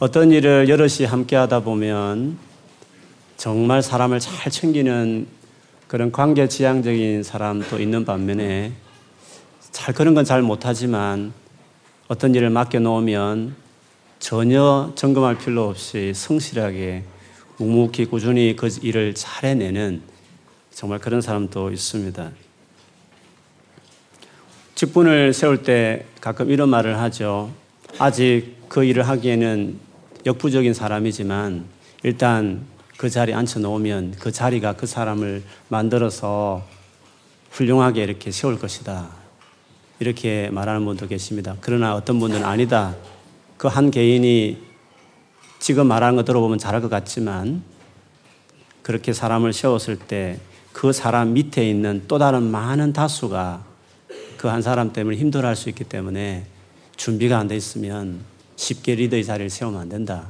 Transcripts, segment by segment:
어떤 일을 여럿이 함께 하다 보면 정말 사람을 잘 챙기는 그런 관계 지향적인 사람도 있는 반면에 잘 그런 건 잘 못하지만 어떤 일을 맡겨놓으면 전혀 점검할 필요 없이 성실하게 묵묵히 꾸준히 그 일을 잘 해내는 정말 그런 사람도 있습니다. 직분을 세울 때 가끔 이런 말을 하죠. 아직 그 일을 하기에는 역부족인 사람이지만 일단 그 자리에 앉혀놓으면 그 자리가 그 사람을 만들어서 훌륭하게 이렇게 세울 것이다. 이렇게 말하는 분도 계십니다. 그러나 어떤 분들은 아니다. 그 한 개인이 지금 말하는 거 들어보면 잘할 것 같지만 그렇게 사람을 세웠을 때 그 사람 밑에 있는 또 다른 많은 다수가 그 한 사람 때문에 힘들어 할 수 있기 때문에 준비가 안 돼 있으면 쉽게 리더의 자리를 세우면 안 된다.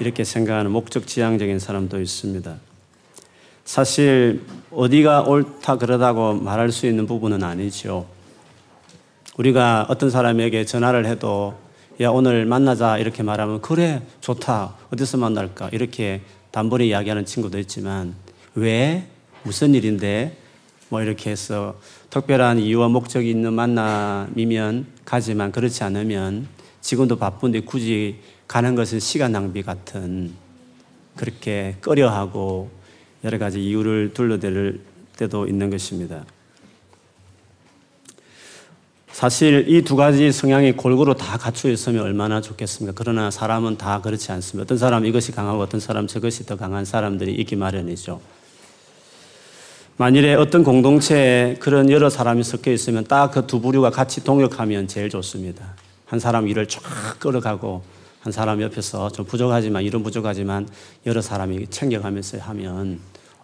이렇게 생각하는 목적 지향적인 사람도 있습니다. 사실 어디가 옳다 그러다고 말할 수 있는 부분은 아니죠. 우리가 어떤 사람에게 전화를 해도 야 오늘 만나자 이렇게 말하면 그래 좋다 어디서 만날까 이렇게 단번에 이야기하는 친구도 있지만 왜 무슨 일인데 뭐 이렇게 해서 특별한 이유와 목적이 있는 만남이면 가지만 그렇지 않으면 지금도 바쁜데 굳이 가는 것은 시간 낭비 같은 그렇게 꺼려하고 여러 가지 이유를 둘러댈 때도 있는 것입니다. 사실 이 두 가지 성향이 골고루 다 갖추어 있으면 얼마나 좋겠습니까? 그러나 사람은 다 그렇지 않습니다. 어떤 사람 이것이 강하고 어떤 사람 저것이 더 강한 사람들이 있기 마련이죠. 만일에 어떤 공동체에 그런 여러 사람이 섞여 있으면 딱 그 두 부류가 같이 동역하면 제일 좋습니다. 한 사람 일을 쫙 끌어가고 한 사람 옆에서 좀 부족하지만 일은 부족하지만 여러 사람이 챙겨가면서 하면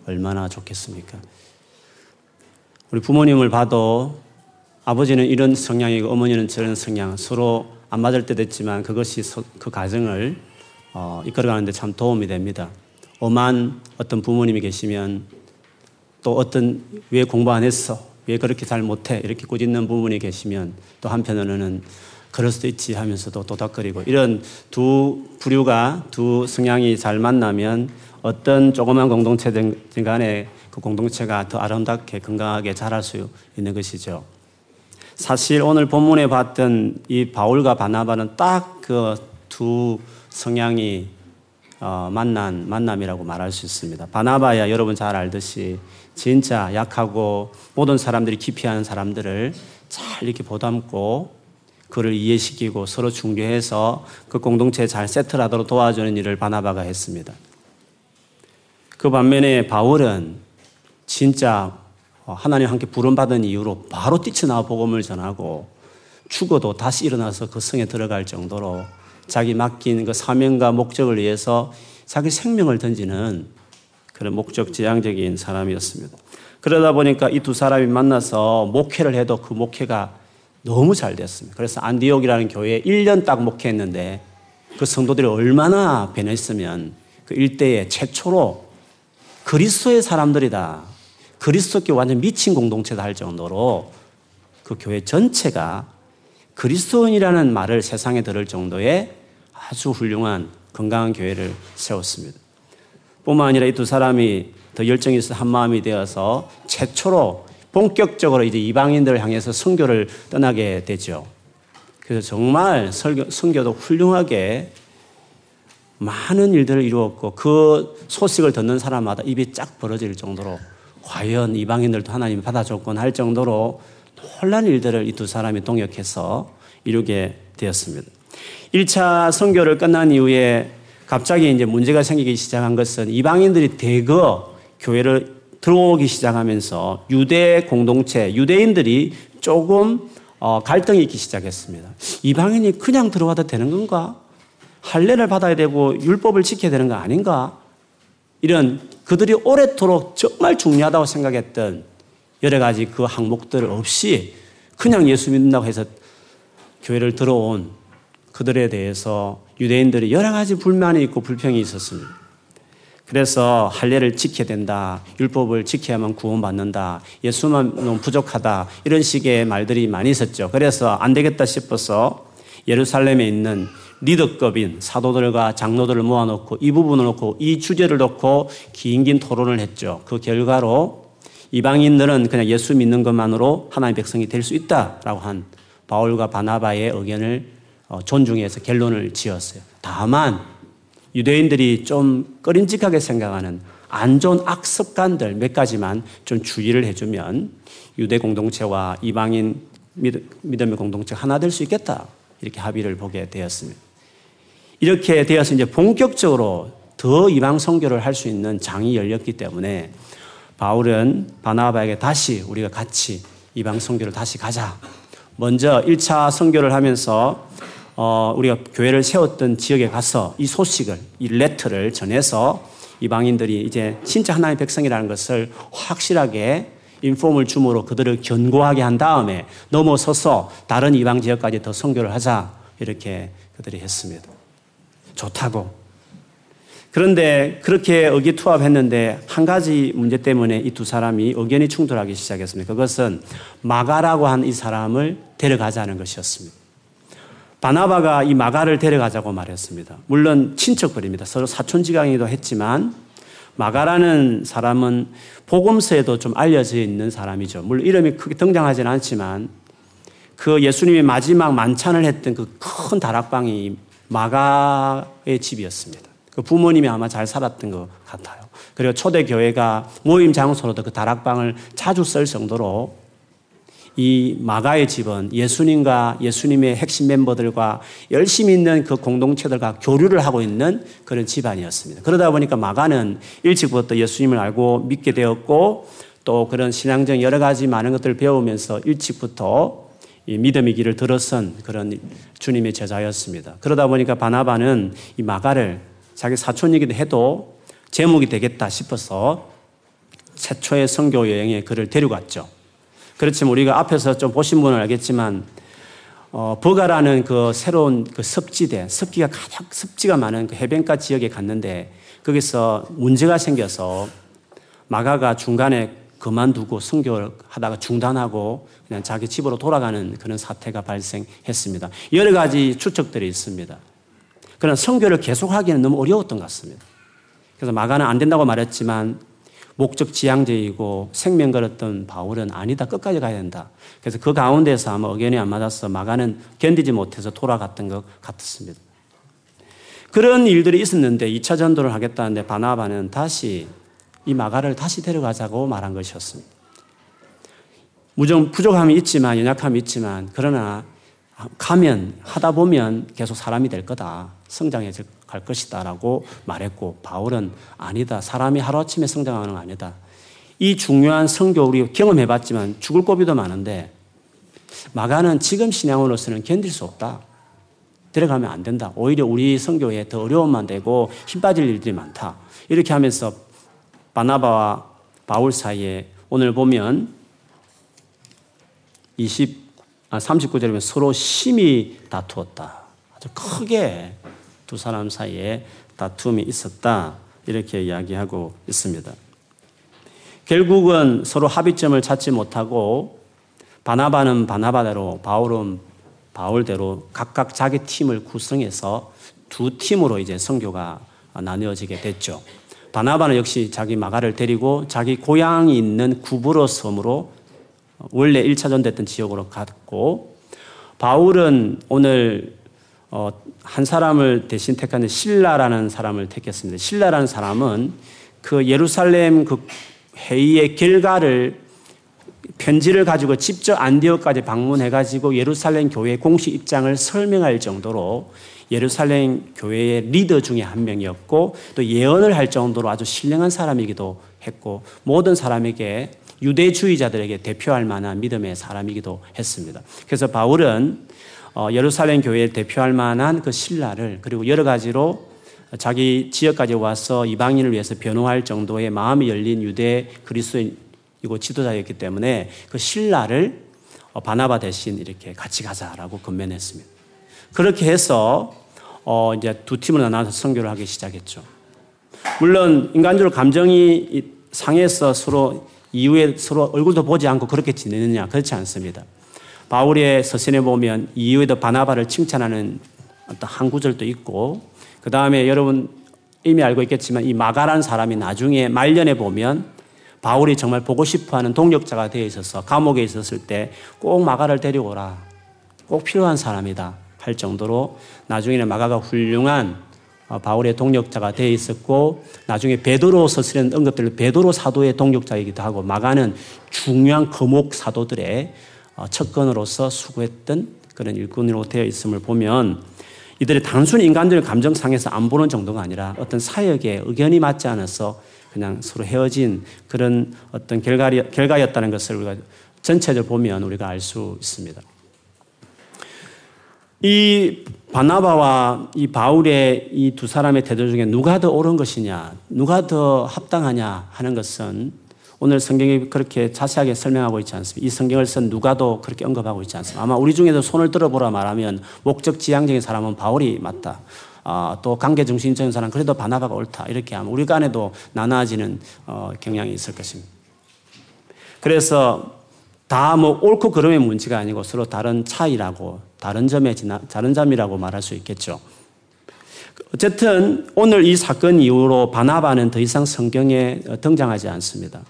얼마나 좋겠습니까? 우리 부모님을 봐도 아버지는 이런 성향이고 어머니는 저런 성향 서로 안 맞을 때도 있지만 그것이 그 가정을 어, 이끌어가는데 참 도움이 됩니다. 엄한 어떤 부모님이 계시면 또 어떤 왜 공부 안 했어? 왜 그렇게 잘 못해? 이렇게 꾸짖는 부모님이 계시면 또 한편으로는 그럴 수도 있지 하면서도 도닥거리고 이런 두 부류가 두 성향이 잘 만나면 어떤 조그만 공동체든 간에 그 공동체가 더 아름답게 건강하게 자랄 수 있는 것이죠. 사실 오늘 본문에 봤던 이 바울과 바나바는 딱 그 두 성향이 어, 만난 만남이라고 말할 수 있습니다. 바나바야 여러분 잘 알듯이 진짜 약하고 모든 사람들이 기피하는 사람들을 잘 이렇게 보담고 그를 이해시키고 서로 중재해서 그 공동체에 잘 세트하도록 도와주는 일을 바나바가 했습니다. 그 반면에 바울은 진짜 어, 하나님 함께 부름받은 이유로 바로 뛰쳐나와 복음을 전하고 죽어도 다시 일어나서 그 성에 들어갈 정도로 자기 맡긴 그 사명과 목적을 위해서 자기 생명을 던지는 그런 목적 지향적인 사람이었습니다. 그러다 보니까 이 두 사람이 만나서 목회를 해도 그 목회가 너무 잘 됐습니다. 그래서 안디옥이라는 교회에 1년 딱 목회했는데 그 성도들이 얼마나 변했으면 그 일대에 최초로 그리스도의 사람들이다. 그리스도께 완전 미친 공동체다 할 정도로 그 교회 전체가 그리스도인이라는 말을 세상에 들을 정도의 아주 훌륭한 건강한 교회를 세웠습니다. 뿐만 아니라 이 두 사람이 더 열정이 있어 한 마음이 되어서 최초로 본격적으로 이제 이방인들을 향해서 선교를 떠나게 되죠. 그래서 정말 선교도 훌륭하게 많은 일들을 이루었고 그 소식을 듣는 사람마다 입이 쫙 벌어질 정도로 과연 이방인들도 하나님 받아줬건 할 정도로 놀란 일들을 이 두 사람이 동역해서 이루게 되었습니다. 1차 선교를 끝난 이후에 갑자기 이제 문제가 생기기 시작한 것은 이방인들이 대거 교회를 들어오기 시작하면서 유대 공동체, 유대인들이 조금 어, 갈등이 있기 시작했습니다. 이방인이 그냥 들어가도 되는 건가? 할례를 받아야 되고 율법을 지켜야 되는 거 아닌가? 이런 그들이 오래도록 정말 중요하다고 생각했던 여러 가지 그 항목들 없이 그냥 예수 믿는다고 해서 교회를 들어온 그들에 대해서 유대인들이 여러 가지 불만이 있고 불평이 있었습니다. 그래서 할례를 지켜야 된다. 율법을 지켜야만 구원받는다. 예수만 부족하다. 이런 식의 말들이 많이 있었죠. 그래서 안 되겠다 싶어서 예루살렘에 있는 리더급인 사도들과 장로들을 모아놓고 이 부분을 놓고 이 주제를 놓고 긴긴 토론을 했죠. 그 결과로 이방인들은 그냥 예수 믿는 것만으로 하나님의 백성이 될 수 있다라고 한 바울과 바나바의 의견을 어, 존중해서 결론을 지었어요. 다만 유대인들이 좀 꺼림직하게 생각하는 안 좋은 악습관들 몇 가지만 좀 주의를 해주면 유대 공동체와 이방인 믿음의 공동체 하나 될 수 있겠다. 이렇게 합의를 보게 되었습니다. 이렇게 되어서 이제 본격적으로 더 이방 선교를 할 수 있는 장이 열렸기 때문에 바울은 바나바에게 다시 우리가 같이 이방 선교를 다시 가자. 먼저 1차 선교를 하면서 어, 우리가 교회를 세웠던 지역에 가서 이 소식을, 이 레터를 전해서 이방인들이 이제 진짜 하나님의 백성이라는 것을 확실하게 인폼을 줌으로 그들을 견고하게 한 다음에 넘어서서 다른 이방 지역까지 더 선교를 하자 이렇게 그들이 했습니다. 좋다고. 그런데 그렇게 의기투합했는데 한 가지 문제 때문에 이 두 사람이 의견이 충돌하기 시작했습니다. 그것은 마가라고 한 이 사람을 데려가자는 것이었습니다. 바나바가 이 마가를 데려가자고 말했습니다. 물론 친척들입니다. 서로 사촌지간이기도 했지만 마가라는 사람은 복음서에도 좀 알려져 있는 사람이죠. 물론 이름이 크게 등장하지는 않지만 그 예수님이 마지막 만찬을 했던 그 큰 다락방이 마가의 집이었습니다. 그 부모님이 아마 잘 살았던 것 같아요. 그리고 초대 교회가 모임 장소로도 그 다락방을 자주 쓸 정도로 이 마가의 집은 예수님과 예수님의 핵심 멤버들과 열심히 있는 그 공동체들과 교류를 하고 있는 그런 집안이었습니다. 그러다 보니까 마가는 일찍부터 예수님을 알고 믿게 되었고 또 그런 신앙적 여러 가지 많은 것들을 배우면서 일찍부터 이 믿음의 길을 들어선 그런 주님의 제자였습니다. 그러다 보니까 바나바는 이 마가를 자기 사촌이기도 해도 제목이 되겠다 싶어서 최초의 선교 여행에 그를 데려갔죠. 그렇지만 우리가 앞에서 좀 보신 분은 알겠지만 어, 버가라는 그 새로운 그 습지대, 습기가 가장 습지가 많은 그 해변가 지역에 갔는데 거기서 문제가 생겨서 마가가 중간에 그만두고 성교를 하다가 중단하고 그냥 자기 집으로 돌아가는 그런 사태가 발생했습니다. 여러 가지 추측들이 있습니다. 그러나 성교를 계속하기는 너무 어려웠던 것 같습니다. 그래서 마가는 안 된다고 말했지만 목적 지향적이고 생명 걸었던 바울은 아니다. 끝까지 가야 된다. 그래서 그 가운데서 아마 의견이 안 맞아서 마가는 견디지 못해서 돌아갔던 것 같았습니다. 그런 일들이 있었는데 2차 전도를 하겠다는데 바나바는 다시 이 마가를 다시 데려가자고 말한 것이었습니다. 무정 부족함이 있지만 연약함이 있지만 그러나 가면 하다 보면 계속 사람이 될 거다. 성장해질 갈 것이다 라고 말했고 바울은 아니다. 사람이 하루아침에 성장하는 건 아니다. 이 중요한 성교 우리 경험해 봤지만 죽을 고비도 많은데 마가는 지금 신앙으로서는 견딜 수 없다. 들어가면 안 된다. 오히려 우리 성교에 더 어려움만 되고 힘 빠질 일들이 많다. 이렇게 하면서 바나바와 바울 사이에 오늘 보면 20, 아, 39절에 보면 서로 심히 다투었다. 아주 크게 두 사람 사이에 다툼이 있었다. 이렇게 이야기하고 있습니다. 결국은 서로 합의점을 찾지 못하고 바나바는 바나바대로 바울은 바울대로 각각 자기 팀을 구성해서 두 팀으로 이제 선교가 나뉘어지게 됐죠. 바나바는 역시 자기 마가를 데리고 자기 고향이 있는 구브로 섬으로 원래 1차 전 됐던 지역으로 갔고 바울은 오늘 어, 한 사람을 대신 택하는 신라라는 사람을 택했습니다. 신라라는 사람은 그 예루살렘 그 회의의 결과를 편지를 가지고 직접 안디오까지 방문해 가지고 예루살렘 교회 공식 입장을 설명할 정도로 예루살렘 교회의 리더 중에 한 명이었고 또 예언을 할 정도로 아주 신령한 사람이기도 했고 모든 사람에게 유대주의자들에게 대표할 만한 믿음의 사람이기도 했습니다. 그래서 바울은 어, 예루살렘 교회를 대표할 만한 그 신라를 그리고 여러 가지로 자기 지역까지 와서 이방인을 위해서 변호할 정도의 마음이 열린 유대 그리스도이고 지도자였기 때문에 그 신라를 어, 바나바 대신 이렇게 같이 가자라고 건면했습니다. 그렇게 해서 어 이제 두 팀으로 나눠서 선교를 하기 시작했죠. 물론 인간적으로 감정이 상해서 서로 이후에 서로 얼굴도 보지 않고 그렇게 지내느냐 그렇지 않습니다. 바울의 서신에 보면 이후에도 바나바를 칭찬하는 어떤 한 구절도 있고 그 다음에 여러분 이미 알고 있겠지만 이 마가라는 사람이 나중에 말년에 보면 바울이 정말 보고 싶어하는 동력자가 되어 있어서 감옥에 있었을 때 꼭 마가를 데려오라. 꼭 필요한 사람이다 할 정도로 나중에는 마가가 훌륭한 어, 바울의 동력자가 되어 있었고 나중에 베드로 서술에 언급될 베드로 사도의 동력자이기도 하고 마가는 중요한 거목 사도들의 어, 척건으로서 수고했던 그런 일꾼으로 되어 있음을 보면 이들의 단순 인간적인 감정상에서 안 보는 정도가 아니라 어떤 사역에 의견이 맞지 않아서 그냥 서로 헤어진 그런 어떤 결과였다는 것을 우리가 전체적으로 보면 우리가 알 수 있습니다. 이 바나바와 이 바울의 이 두 사람의 태도 중에 누가 더 옳은 것이냐, 누가 더 합당하냐 하는 것은 오늘 성경이 그렇게 자세하게 설명하고 있지 않습니다. 이 성경을 쓴 누가도 그렇게 언급하고 있지 않습니다. 아마 우리 중에도 손을 들어보라 말하면 목적 지향적인 사람은 바울이 맞다. 어, 또 관계 중심적인 사람 그래도 바나바가 옳다. 이렇게 하면 우리 간에도 나눠지는 어, 경향이 있을 것입니다. 그래서 다 뭐 옳고 그름의 문제가 아니고 서로 다른 차이라고 다른 점에 다른 점이라고 말할 수 있겠죠. 어쨌든 오늘 이 사건 이후로 바나바는 더 이상 성경에 등장하지 않습니다.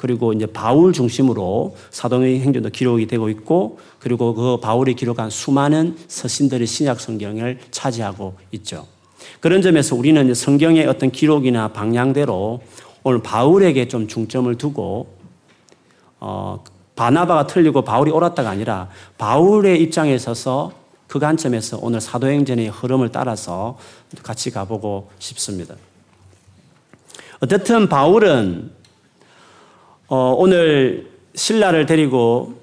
그리고 이제 바울 중심으로 사도의 행전도 기록이 되고 있고 그리고 그 바울이 기록한 수많은 서신들의 신약 성경을 차지하고 있죠. 그런 점에서 우리는 성경의 어떤 기록이나 방향대로 오늘 바울에게 좀 중점을 두고 어, 바나바가 틀리고 바울이 옳았다가 아니라 바울의 입장에 서서 그 관점에서 오늘 사도행전의 흐름을 따라서 같이 가보고 싶습니다. 어쨌든 바울은 어, 오늘 신라를 데리고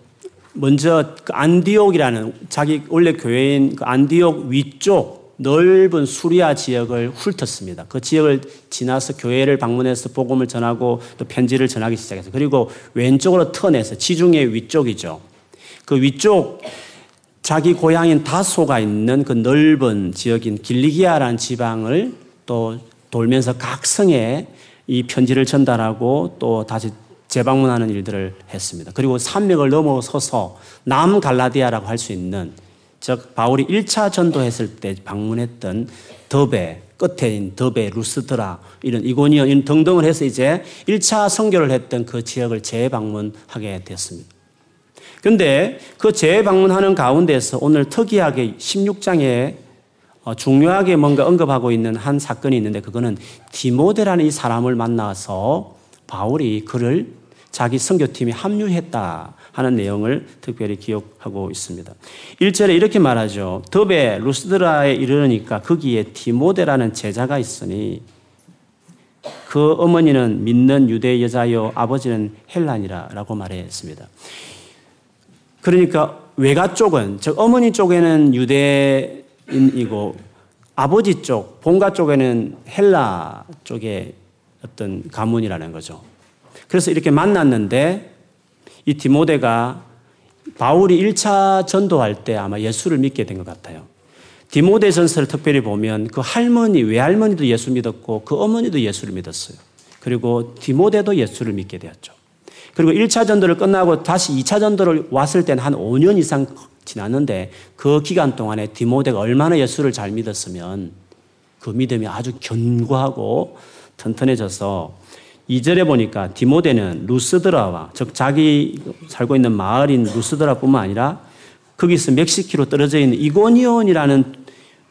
먼저 그 안디옥이라는 자기 원래 교회인 그 안디옥 위쪽 넓은 수리아 지역을 훑었습니다. 그 지역을 지나서 교회를 방문해서 복음을 전하고 또 편지를 전하기 시작했어요. 그리고 왼쪽으로 턴해서 지중해 위쪽이죠. 그 위쪽 자기 고향인 다소가 있는 그 넓은 지역인 길리기아라는 지방을 또 돌면서 각 성에 이 편지를 전달하고 또 다시 재방문하는 일들을 했습니다. 그리고 산맥을 넘어서서 남갈라디아라고 할 수 있는 즉 바울이 1차 전도했을 때 방문했던 더베 끝에 있는 더베 루스드라 이런 이고니온 이런 등등을 해서 이제 1차 선교를 했던 그 지역을 재방문하게 됐습니다. 근데 그 재방문하는 가운데서 오늘 특이하게 16장에 어, 중요하게 뭔가 언급하고 있는 한 사건이 있는데 그거는 디모데라는 이 사람을 만나서 바울이 그를 자기 선교팀에 합류했다 하는 내용을 특별히 기억하고 있습니다. 1절에 이렇게 말하죠. 더베 루스드라에 이르니까 거기에 디모데라는 제자가 있으니 그 어머니는 믿는 유대 여자요 아버지는 헬란이라 라고 말했습니다. 그러니까 외가 쪽은 즉 어머니 쪽에는 유대인이고 아버지 쪽 본가 쪽에는 헬라 쪽의 어떤 가문이라는 거죠. 그래서 이렇게 만났는데 이 디모데가 바울이 1차 전도할 때 아마 예수를 믿게 된 것 같아요. 디모데 전서를 특별히 보면 그 할머니, 외할머니도 예수 믿었고 그 어머니도 예수를 믿었어요. 그리고 디모데도 예수를 믿게 되었죠. 그리고 1차 전도를 끝나고 다시 2차 전도를 왔을 때는 한 5년 이상 지났는데 그 기간 동안에 디모데가 얼마나 예수를 잘 믿었으면 그 믿음이 아주 견고하고 튼튼해져서 2절에 보니까 디모데는 루스드라와 즉 자기 살고 있는 마을인 루스드라뿐만 아니라 거기서 멕시키로 떨어져 있는 이고니온이라는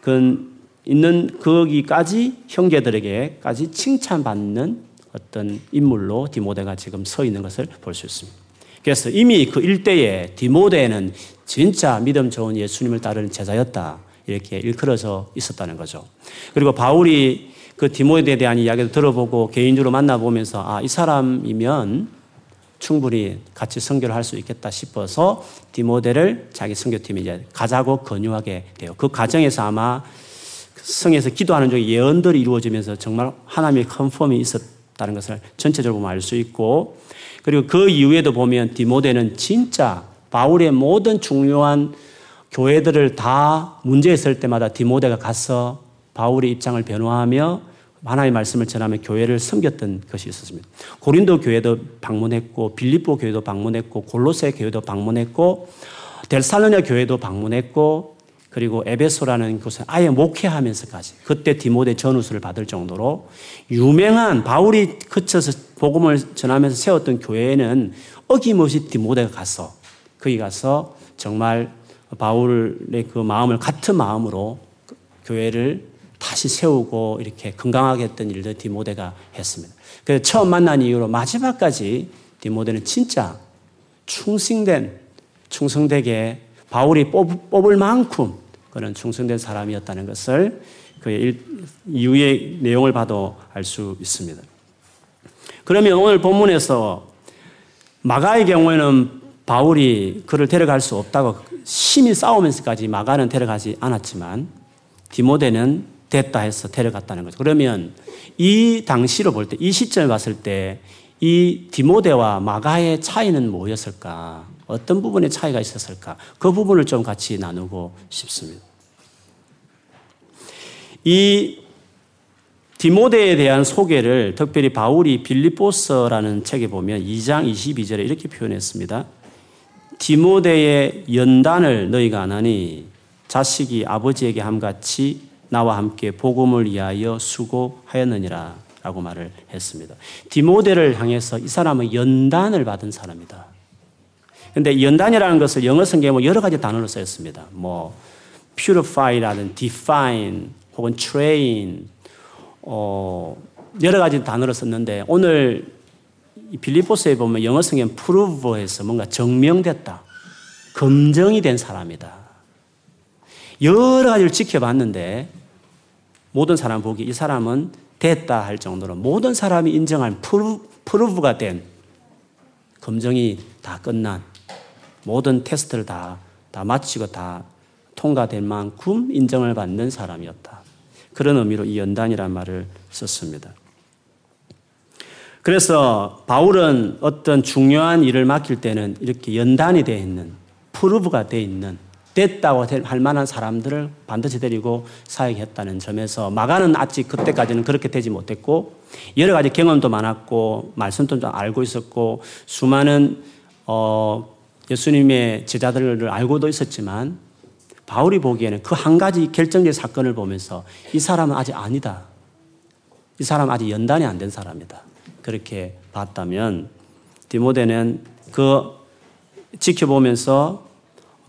그 있는 거기까지 형제들에게까지 칭찬받는 어떤 인물로 디모데가 지금 서 있는 것을 볼 수 있습니다. 그래서 이미 그 일대에 디모데는 진짜 믿음 좋은 예수님을 따르는 제자였다. 이렇게 일컬어져 있었다는 거죠. 그리고 바울이 그 디모데에 대한 이야기도 들어보고 개인적으로 만나보면서 아, 이 사람이면 충분히 같이 선교를 할 수 있겠다 싶어서 디모데를 자기 선교팀에 이제 가자고 권유하게 돼요. 그 과정에서 아마 성에서 기도하는 중에 예언들이 이루어지면서 정말 하나님의 confirm이 있었다는 것을 전체적으로 보면 알 수 있고 그리고 그 이후에도 보면 디모데는 진짜 바울의 모든 중요한 교회들을 다 문제 있을 때마다 디모데가 가서 바울의 입장을 변호하며 하나님의 말씀을 전하며 교회를 섬겼던 것이 있었습니다. 고린도 교회도 방문했고 빌립보 교회도 방문했고 골로새 교회도 방문했고 델살로냐 교회도 방문했고 그리고 에베소라는 곳에 아예 목회하면서까지 그때 디모데 전우수를 받을 정도로 유명한 바울이 그쳐서 복음을 전하면서 세웠던 교회에는 어김없이 디모데가 갔어. 거기 가서 정말 바울의 그 마음을 같은 마음으로 교회를 다시 세우고 이렇게 건강하게 했던 일들 디모데가 했습니다. 그래서 처음 만난 이후로 마지막까지 디모데는 진짜 충성된 충성되게 바울이 뽑을 만큼 그런 충성된 사람이었다는 것을 그의 이후의 내용을 봐도 알 수 있습니다. 그러면 오늘 본문에서 마가의 경우에는 바울이 그를 데려갈 수 없다고 심히 싸우면서까지 마가는 데려가지 않았지만 디모데는 됐다 해서 데려갔다는 거죠. 그러면 이 당시로 볼 때, 이 시점을 봤을 때 이 디모데와 마가의 차이는 뭐였을까? 어떤 부분에 차이가 있었을까? 그 부분을 좀 같이 나누고 싶습니다. 이 디모데에 대한 소개를 특별히 바울이 빌리포스라는 책에 보면 2장 22절에 이렇게 표현했습니다. 디모데의 연단을 너희가 안 하니 자식이 아버지에게 함같이 나와 함께 복음을 위하여 수고하였느니라 라고 말을 했습니다. 디모데를 향해서 이 사람은 연단을 받은 사람이다. 근데 연단이라는 것을 영어 성경에 뭐 여러 가지 단어로 쓰였습니다. 뭐 purify라든 define 혹은 train 어 여러 가지 단어로 썼는데 오늘 빌리포스에 보면 영어 성경 prove에서 뭔가 증명됐다. 검증이 된 사람이다. 여러 가지를 지켜봤는데 모든 사람 보기 이 사람은 됐다 할 정도로 모든 사람이 인정한 프루 브가 된 검증이 다 끝난 모든 테스트를 다, 다 마치고 다 통과될 만큼 인정을 받는 사람이었다. 그런 의미로 이 연단이란 말을 썼습니다. 그래서 바울은 어떤 중요한 일을 맡길 때는 이렇게 연단이 되어 있는, 프루브가 되어 있는, 됐다고 할 만한 사람들을 반드시 데리고 사역했다는 점에서 마가는 아직 그때까지는 그렇게 되지 못했고 여러 가지 경험도 많았고 말씀도 좀 알고 있었고 수많은 어 예수님의 제자들을 알고도 있었지만 바울이 보기에는 그 한 가지 결정적 사건을 보면서 이 사람은 아직 아니다. 이 사람은 아직 연단이 안 된 사람이다. 그렇게 봤다면 디모데는 그 지켜보면서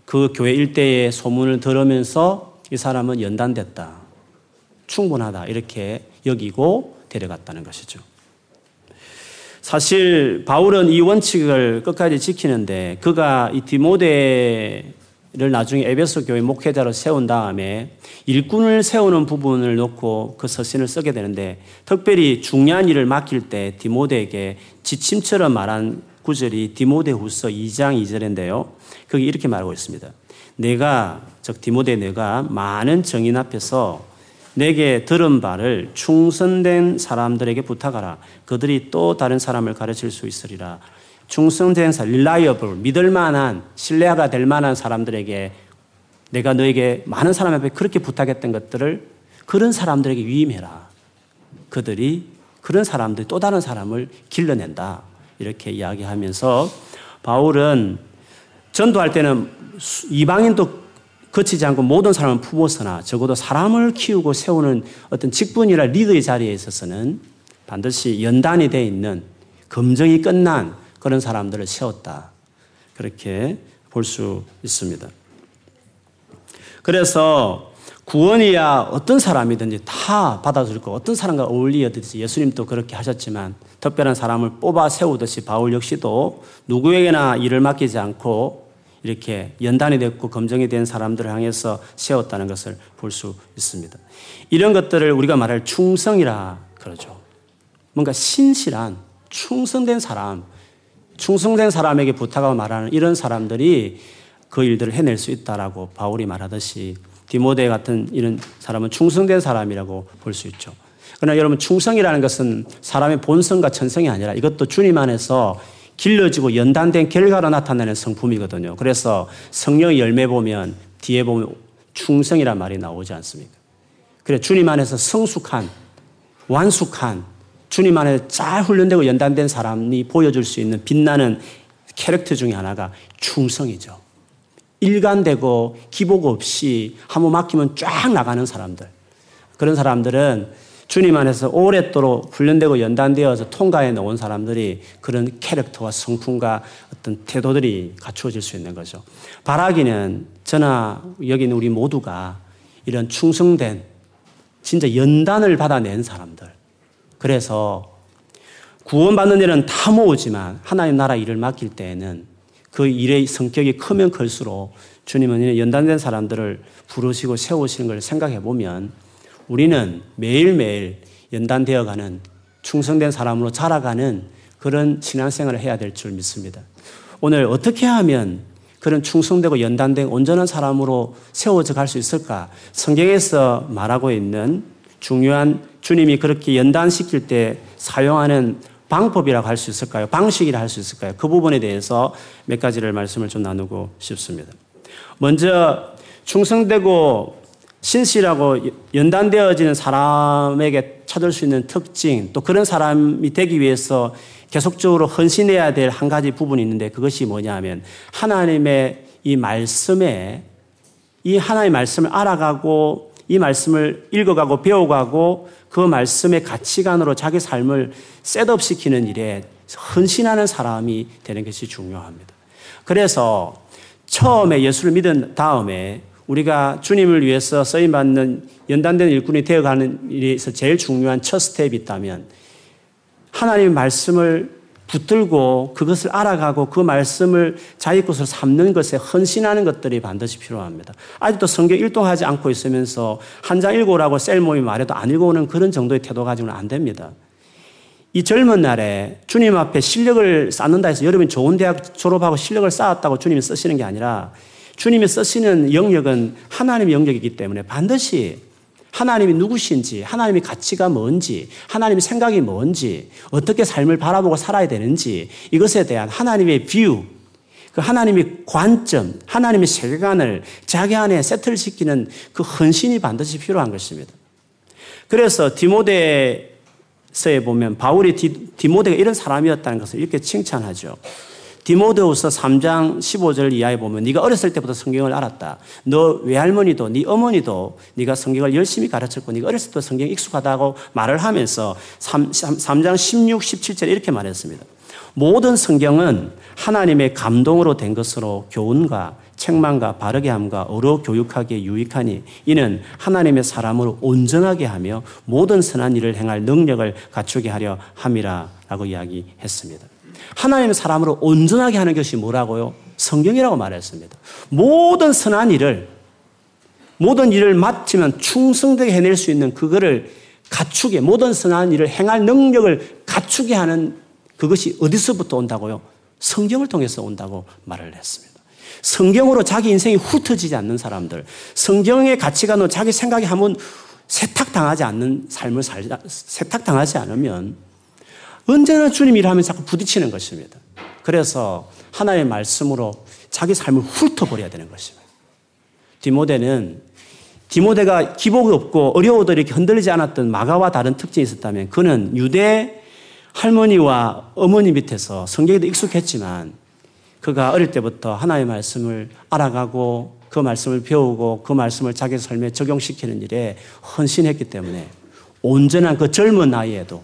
그 교회 일대의 소문을 들으면서 이 사람은 연단됐다. 충분하다. 이렇게 여기고 데려갔다는 것이죠. 사실 바울은 이 원칙을 끝까지 지키는데 그가 이 디모데를 나중에 에베소 교회 목회자로 세운 다음에 일꾼을 세우는 부분을 놓고 그 서신을 쓰게 되는데 특별히 중요한 일을 맡길 때 디모데에게 지침처럼 말한 구절이 디모데후서 2장 2절인데요. 거기 이렇게 말하고 있습니다. 내가 즉 디모데 내가 많은 정인 앞에서 내게 들은 바를 충성된 사람들에게 부탁하라. 그들이 또 다른 사람을 가르칠 수 있으리라. 충성된 사, reliable, 믿을 만한, 신뢰가 될 만한 사람들에게 내가 너에게 많은 사람 앞에 그렇게 부탁했던 것들을 그런 사람들에게 위임해라. 그들이 그런 사람들이 또 다른 사람을 길러낸다. 이렇게 이야기하면서 바울은 전도할 때는 이방인도 거치지 않고 모든 사람을 품었으나 적어도 사람을 키우고 세우는 어떤 직분이나 리더의 자리에 있어서는 반드시 연단이 되어 있는 검증이 끝난 그런 사람들을 세웠다. 그렇게 볼 수 있습니다. 그래서 구원이야 어떤 사람이든지 다 받아줄 거 어떤 사람과 어울리듯이 예수님도 그렇게 하셨지만 특별한 사람을 뽑아 세우듯이 바울 역시도 누구에게나 일을 맡기지 않고 이렇게 연단이 됐고 검증이 된 사람들을 향해서 세웠다는 것을 볼 수 있습니다. 이런 것들을 우리가 말할 충성이라 그러죠. 뭔가 신실한 충성된 사람, 충성된 사람에게 부탁하고 말하는 이런 사람들이 그 일들을 해낼 수 있다라고 바울이 말하듯이 디모데 같은 이런 사람은 충성된 사람이라고 볼 수 있죠. 그러나 여러분 충성이라는 것은 사람의 본성과 천성이 아니라 이것도 주님 안에서 길러지고 연단된 결과로 나타나는 성품이거든요. 그래서 성령의 열매 보면 뒤에 보면 충성이란 말이 나오지 않습니까? 그래 주님 안에서 성숙한 완숙한 주님 안에 잘 훈련되고 연단된 사람이 보여줄 수 있는 빛나는 캐릭터 중에 하나가 충성이죠. 일관되고 기복 없이 한 번 맡기면 쫙 나가는 사람들. 그런 사람들은 주님 안에서 오랫도록 훈련되고 연단되어서 통과해 놓은 사람들이 그런 캐릭터와 성품과 어떤 태도들이 갖추어질 수 있는 거죠. 바라기는 저나 여기 있는 우리 모두가 이런 충성된 진짜 연단을 받아낸 사람들. 그래서 구원받는 일은 다 모으지만 하나님 나라 일을 맡길 때에는 그 일의 성격이 크면 클수록 주님은 연단된 사람들을 부르시고 세우시는 걸 생각해 보면 우리는 매일매일 연단되어 가는 충성된 사람으로 자라가는 그런 신앙생활을 해야 될 줄 믿습니다. 오늘 어떻게 하면 그런 충성되고 연단된 온전한 사람으로 세워져 갈 수 있을까? 성경에서 말하고 있는 중요한 주님이 그렇게 연단시킬 때 사용하는 방법이라고 할 수 있을까요? 방식이라 할 수 있을까요? 그 부분에 대해서 몇 가지를 말씀을 좀 나누고 싶습니다. 먼저 충성되고 신실하고 연단되어지는 사람에게 찾을 수 있는 특징, 또 그런 사람이 되기 위해서 계속적으로 헌신해야 될 한 가지 부분이 있는데 그것이 뭐냐 하면 하나님의 이 말씀에 이 하나님의 말씀을 알아가고 이 말씀을 읽어가고 배워가고 그 말씀의 가치관으로 자기 삶을 setup 시키는 일에 헌신하는 사람이 되는 것이 중요합니다. 그래서 처음에 예수를 믿은 다음에 우리가 주님을 위해서 쓰임받는 연단된 일꾼이 되어가는 일에서 제일 중요한 첫 스텝이 있다면 하나님의 말씀을 붙들고 그것을 알아가고 그 말씀을 자기 것을 삼는 것에 헌신하는 것들이 반드시 필요합니다. 아직도 성경 일독하지 않고 있으면서 한 장 읽어오라고 셀모임 말해도 안 읽어오는 그런 정도의 태도 가지고는 안 됩니다. 이 젊은 날에 주님 앞에 실력을 쌓는다 해서 여러분이 좋은 대학 졸업하고 실력을 쌓았다고 주님이 쓰시는 게 아니라 주님이 쓰시는 영역은 하나님의 영역이기 때문에 반드시 하나님이 누구신지, 하나님의 가치가 뭔지, 하나님의 생각이 뭔지, 어떻게 삶을 바라보고 살아야 되는지, 이것에 대한 하나님의 view, 그 하나님의 관점, 하나님의 세계관을 자기 안에 세틀시키는 그 헌신이 반드시 필요한 것입니다. 그래서 디모데 서에 보면 바울이 디, 모데가 이런 사람이었다는 것을 이렇게 칭찬하죠. 디모데후서 3장 15절 이하에 보면 네가 어렸을 때부터 성경을 알았다. 너 외할머니도 네 어머니도 네가 성경을 열심히 가르쳤고 네가 어렸을 때 성경 익숙하다고 말을 하면서 3, 3, 장 16, 17절 이렇게 말했습니다. 모든 성경은 하나님의 감동으로 된 것으로 교훈과 책망과 바르게 함과 어로 교육하기에 유익하니 이는 하나님의 사람으로 온전하게 하며 모든 선한 일을 행할 능력을 갖추게 하려 함이라라고 이야기했습니다. 하나님의 사람으로 온전하게 하는 것이 뭐라고요? 성경이라고 말했습니다. 모든 선한 일을 모든 일을 마치면 충성되게 해낼 수 있는 그거를 갖추게 모든 선한 일을 행할 능력을 갖추게 하는 그것이 어디서부터 온다고요? 성경을 통해서 온다고 말을 했습니다. 성경으로 자기 인생이 훑어지지 않는 사람들, 성경의 가치관으로 자기 생각이 한번 세탁당하지 않는 삶을 살자, 세탁당하지 않으면 언제나 주님 일하면서 자꾸 부딪히는 것입니다. 그래서 하나의 말씀으로 자기 삶을 훑어버려야 되는 것입니다. 디모데는 디모데가 기복이 없고 어려워도 이렇게 흔들리지 않았던 마가와 다른 특징이 있었다면 그는 유대 할머니와 어머니 밑에서 성경에도 익숙했지만 그가 어릴 때부터 하나의 말씀을 알아가고 그 말씀을 배우고 그 말씀을 자기 삶에 적용시키는 일에 헌신했기 때문에 온전한 그 젊은 나이에도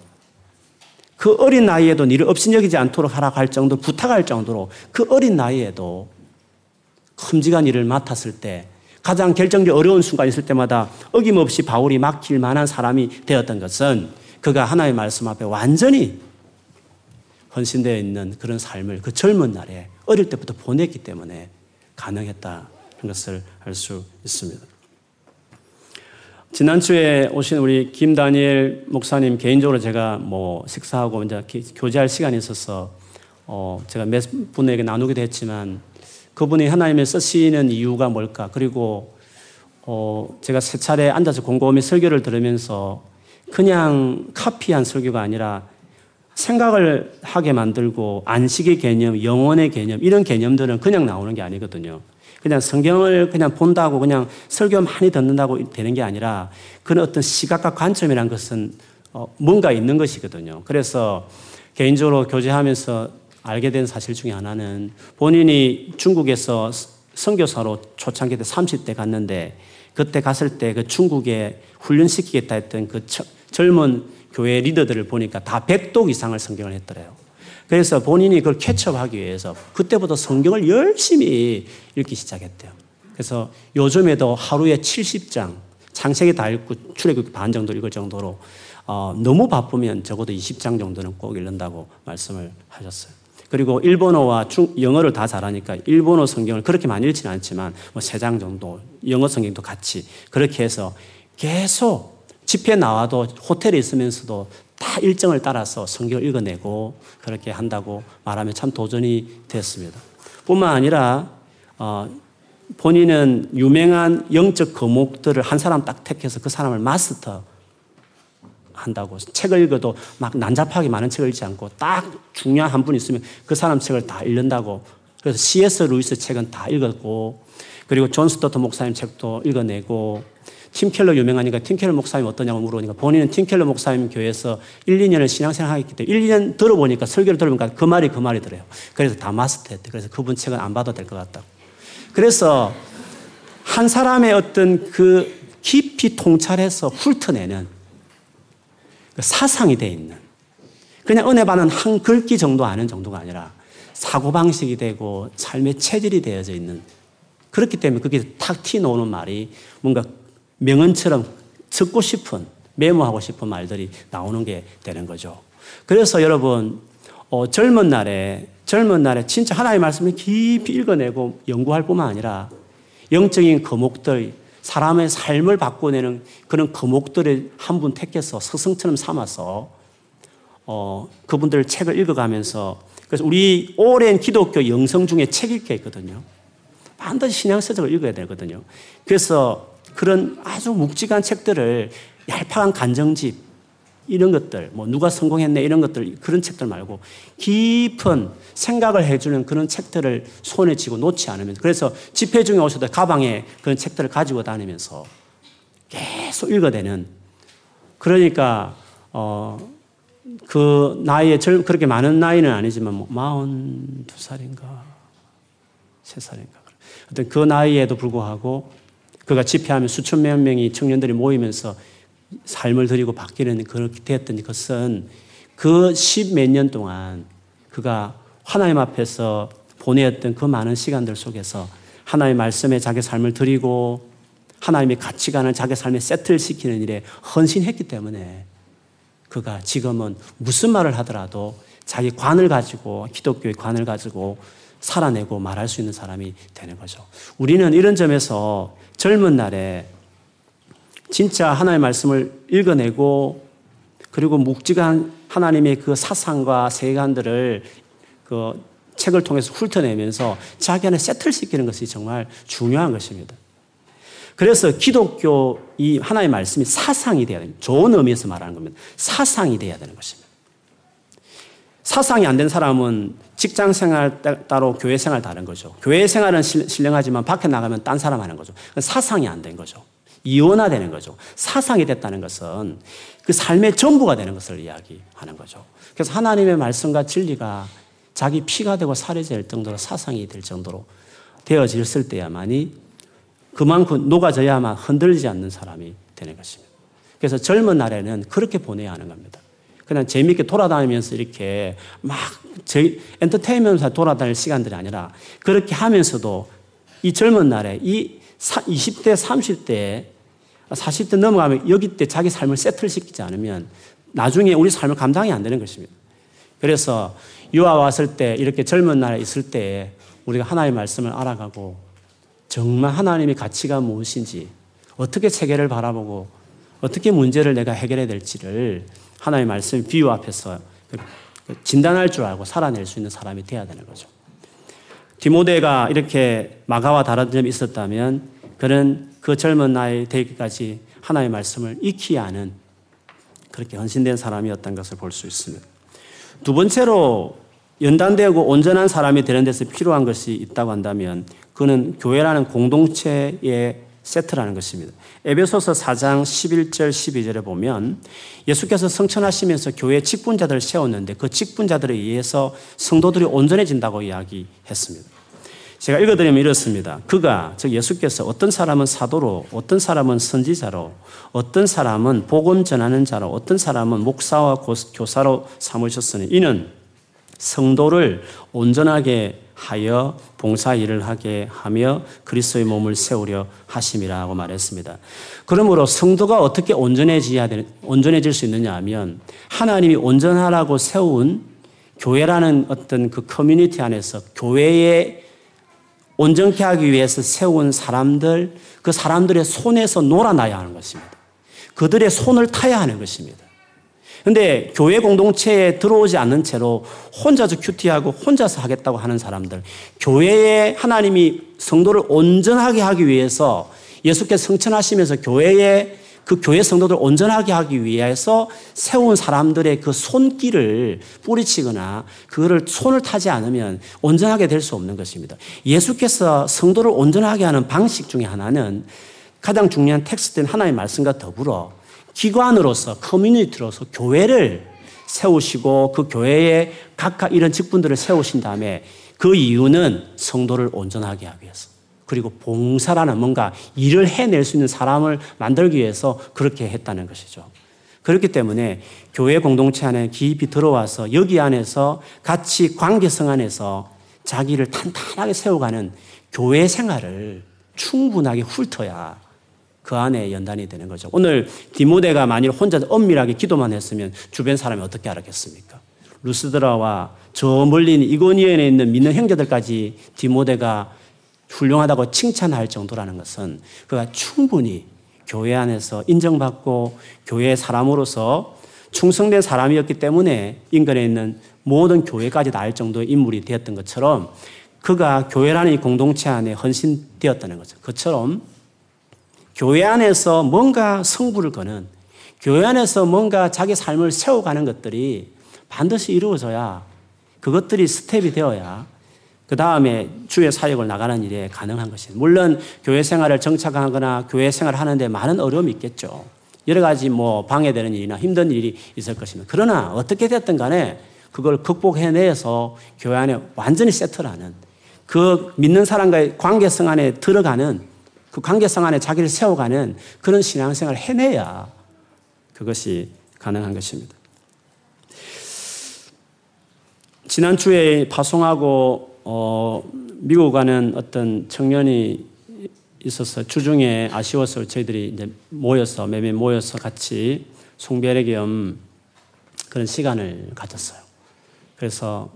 그 어린 나이에도 니를 업신여기지 않도록 하라 할 정도 부탁할 정도로 그 어린 나이에도 큼직한 일을 맡았을 때 가장 결정적 어려운 순간이 있을 때마다 어김없이 바울이 맡길 만한 사람이 되었던 것은 그가 하나의 말씀 앞에 완전히 헌신되어 있는 그런 삶을 그 젊은 날에 어릴 때부터 보냈기 때문에 가능했다는 것을 알 수 있습니다. 지난주에 오신 우리 김다니엘 목사님 개인적으로 제가 뭐 식사하고 이제 교제할 시간이 있어서 어 제가 몇 분에게 나누기도 했지만 그분이 하나님의 쓰시는 이유가 뭘까 그리고 어 제가 세 차례 앉아서 곰곰이 설교를 들으면서 그냥 카피한 설교가 아니라 생각을 하게 만들고 안식의 개념, 영혼의 개념 이런 개념들은 그냥 나오는 게 아니거든요. 그냥 성경을 그냥 본다고 그냥 설교 많이 듣는다고 되는 게 아니라 그런 어떤 시각과 관점이란 것은 어, 뭔가 있는 것이거든요. 그래서 개인적으로 교제하면서 알게 된 사실 중에 하나는 본인이 중국에서 선교사로 초창기 때 30대 갔는데 그때 갔을 때 그 중국에 훈련시키겠다 했던 그 젊은 교회 리더들을 보니까 다 100독 이상을 성경을 했더래요. 그래서 본인이 그걸 캐치업하기 위해서 그때부터 성경을 열심히 읽기 시작했대요. 그래서 요즘에도 하루에 70장, 창세기 다 읽고 출애굽 반 정도 읽을 정도로 어, 너무 바쁘면 적어도 20장 정도는 꼭 읽는다고 말씀을 하셨어요. 그리고 일본어와 중, 영어를 다 잘하니까 일본어 성경을 그렇게 많이 읽지는 않지만 뭐세장 정도 영어 성경도 같이 그렇게 해서 계속 집회 나와도 호텔에 있으면서도 다 일정을 따라서 성경을 읽어내고 그렇게 한다고 말하면 참 도전이 됐습니다. 뿐만 아니라 어, 본인은 유명한 영적 거목들을 한 사람 딱 택해서 그 사람을 마스터 한다고 책을 읽어도 막 난잡하게 많은 책을 읽지 않고 딱 중요한 한 분 있으면 그 사람 책을 다 읽는다고 그래서 C.S. 루이스 책은 다 읽었고 그리고 존 스토트 목사님 책도 읽어내고 팀 켈러 유명하니까 팀 켈러 목사님 어떠냐고 물어보니까 본인은 팀 켈러 목사님 교회에서 1, 2년을 신앙생활 했기 때문에 1, 2년 들어보니까 설교를 들어보니까 그 말이 그 말이더래요. 그래서 다 마스터했대. 그래서 그분 책은 안 봐도 될 것 같다고. 그래서 한 사람의 어떤 그 깊이 통찰해서 훑어내는 그 사상이 돼 있는 그냥 은혜 받는 한 글귀 정도 아는 정도가 아니라 사고방식이 되고 삶의 체질이 되어져 있는 그렇기 때문에 그게 탁 튀어나오는 말이 뭔가 명언처럼 듣고 싶은 메모하고 싶은 말들이 나오는 게 되는 거죠. 그래서 여러분 어, 젊은 날에 젊은 날에 진짜 하나님의 말씀을 깊이 읽어내고 연구할 뿐만 아니라 영적인 거목들 사람의 삶을 바꿔내는 그런 거목들을 한 분 택해서 스승처럼 삼아서 어, 그분들 책을 읽어가면서 그래서 우리 오랜 기독교 영성 중에 책 읽기 있거든요. 반드시 신앙서적을 읽어야 되거든요. 그래서 그런 아주 묵직한 책들을 얄팍한 간정집 이런 것들, 뭐 누가 성공했네 이런 것들 그런 책들 말고 깊은 생각을 해주는 그런 책들을 손에 쥐고 놓지 않으면 그래서 집회 중에 오셔도 가방에 그런 책들을 가지고 다니면서 계속 읽어대는 그러니까 어, 그 나이에 젊 그렇게 많은 나이는 아니지만 뭐 42살인가 3살인가. 어떤 그 나이에도 불구하고 그가 집회하면 수천 몇 명이 청년들이 모이면서 삶을 드리고 바뀌는 그렇게 되었던 것은 그 십 몇 년 동안 그가 하나님 앞에서 보내었던 그 많은 시간들 속에서 하나님의 말씀에 자기 삶을 드리고 하나님의 가치관을 자기 삶에 세틀시키는 일에 헌신했기 때문에 그가 지금은 무슨 말을 하더라도 자기 관을 가지고 기독교의 관을 가지고 살아내고 말할 수 있는 사람이 되는 거죠. 우리는 이런 점에서 젊은 날에 진짜 하나님의 말씀을 읽어내고 그리고 묵직한 하나님의 그 사상과 세관들을 그 책을 통해서 훑어내면서 자기 안에 세틀 시키는 것이 정말 중요한 것입니다. 그래서 기독교 이 하나의 말씀이 사상이 되어야 됩니다. 좋은 의미에서 말하는 겁니다. 사상이 되어야 되는 것입니다. 사상이 안 된 사람은 직장 생활 따로 교회 생활 다른 거죠. 교회 생활은 신령하지만 밖에 나가면 딴 사람 하는 거죠. 사상이 안 된 거죠. 이원화되는 거죠. 사상이 됐다는 것은 그 삶의 전부가 되는 것을 이야기하는 거죠. 그래서 하나님의 말씀과 진리가 자기 피가 되고 살이 될 정도로 사상이 될 정도로 되어졌을 때야만이 그만큼 녹아져야만 흔들리지 않는 사람이 되는 것입니다. 그래서 젊은 날에는 그렇게 보내야 하는 겁니다. 그냥 재미있게 돌아다니면서 이렇게 막 엔터테인먼트 돌아다닐 시간들이 아니라 그렇게 하면서도 이 젊은 날에 이 20대, 30대, 40대 넘어가면 여기 때 자기 삶을 세틀 시키지 않으면 나중에 우리 삶을 감당이 안 되는 것입니다. 그래서 유아 왔을 때 이렇게 젊은 날에 있을 때 우리가 하나님의 말씀을 알아가고 정말 하나님의 가치가 무엇인지 어떻게 세계를 바라보고 어떻게 문제를 내가 해결해야 될지를 하나님의 말씀 비유 앞에서 그 진단할 줄 알고 살아낼 수 있는 사람이 되어야 되는 거죠. 디모데가 이렇게 마가와 다른 점이 있었다면 그는 그 젊은 나이 되기까지 하나님의 말씀을 익히 아는 그렇게 헌신된 사람이었던 것을 볼 수 있습니다. 두 번째로 연단되고 온전한 사람이 되는 데서 필요한 것이 있다고 한다면 그는 교회라는 공동체의 세트라는 것입니다. 에베소서 4장 11절 12절에 보면 예수께서 성천하시면서 교회 직분자들을 세웠는데 그 직분자들에 의해서 성도들이 온전해진다고 이야기했습니다. 제가 읽어드리면 이렇습니다. 그가, 즉 예수께서 어떤 사람은 사도로, 어떤 사람은 선지자로, 어떤 사람은 복음 전하는 자로, 어떤 사람은 목사와 교사로 삼으셨으니 이는 성도를 온전하게 하여 봉사 일을 하게 하며 그리스도의 몸을 세우려 하심이라고 말했습니다. 그러므로 성도가 어떻게 온전해져야 되, 온전해질 수 있느냐 하면 하나님이 온전하라고 세운 교회라는 어떤 그 커뮤니티 안에서 교회의 온전케 하기 위해서 세운 사람들, 그 사람들의 손에서 놀아나야 하는 것입니다. 그들의 손을 타야 하는 것입니다. 근데 교회 공동체에 들어오지 않는 채로 혼자서 큐티하고 혼자서 하겠다고 하는 사람들, 교회에 하나님이 성도를 온전하게 하기 위해서 예수께서 성천하시면서 교회에 그 교회 성도들 온전하게 하기 위해서 세운 사람들의 그 손길을 뿌리치거나 그거를 손을 타지 않으면 온전하게 될 수 없는 것입니다. 예수께서 성도를 온전하게 하는 방식 중에 하나는 가장 중요한 텍스트인 하나의 말씀과 더불어 기관으로서 커뮤니티로서 교회를 세우시고 그 교회에 각각 이런 직분들을 세우신 다음에 그 이유는 성도를 온전하게 하기 위해서. 그리고 봉사라는 뭔가 일을 해낼 수 있는 사람을 만들기 위해서 그렇게 했다는 것이죠. 그렇기 때문에 교회 공동체 안에 깊이 들어와서 여기 안에서 같이 관계성 안에서 자기를 탄탄하게 세워가는 교회 생활을 충분하게 훑어야 그 안에 연단이 되는 거죠. 오늘 디모데가 만일 혼자 엄밀하게 기도만 했으면 주변 사람이 어떻게 알았겠습니까? 루스드라와 저 멀리 이고니엔에 있는 믿는 형제들까지 디모데가 훌륭하다고 칭찬할 정도라는 것은 그가 충분히 교회 안에서 인정받고 교회의 사람으로서 충성된 사람이었기 때문에 인근에 있는 모든 교회까지 닿을 정도의 인물이 되었던 것처럼 그가 교회라는 이 공동체 안에 헌신되었다는 거죠. 그처럼 교회 안에서 뭔가 성부를 거는 교회 안에서 뭔가 자기 삶을 세워가는 것들이 반드시 이루어져야 그것들이 스텝이 되어야 그 다음에 주의 사역을 나가는 일에 가능한 것입니다. 물론 교회 생활을 정착하거나 교회 생활을 하는데 많은 어려움이 있겠죠. 여러 가지 뭐 방해되는 일이나 힘든 일이 있을 것입니다. 그러나 어떻게 됐든 간에 그걸 극복해내서 교회 안에 완전히 세트라는 그 믿는 사람과의 관계성 안에 들어가는 그 관계성 안에 자기를 세워가는 그런 신앙생활을 해내야 그것이 가능한 것입니다. 지난주에 파송하고 어, 미국 가는 어떤 청년이 있어서 주중에 아쉬워서 저희들이 이제 모여서 매매 모여서 같이 송별회 겸 그런 시간을 가졌어요. 그래서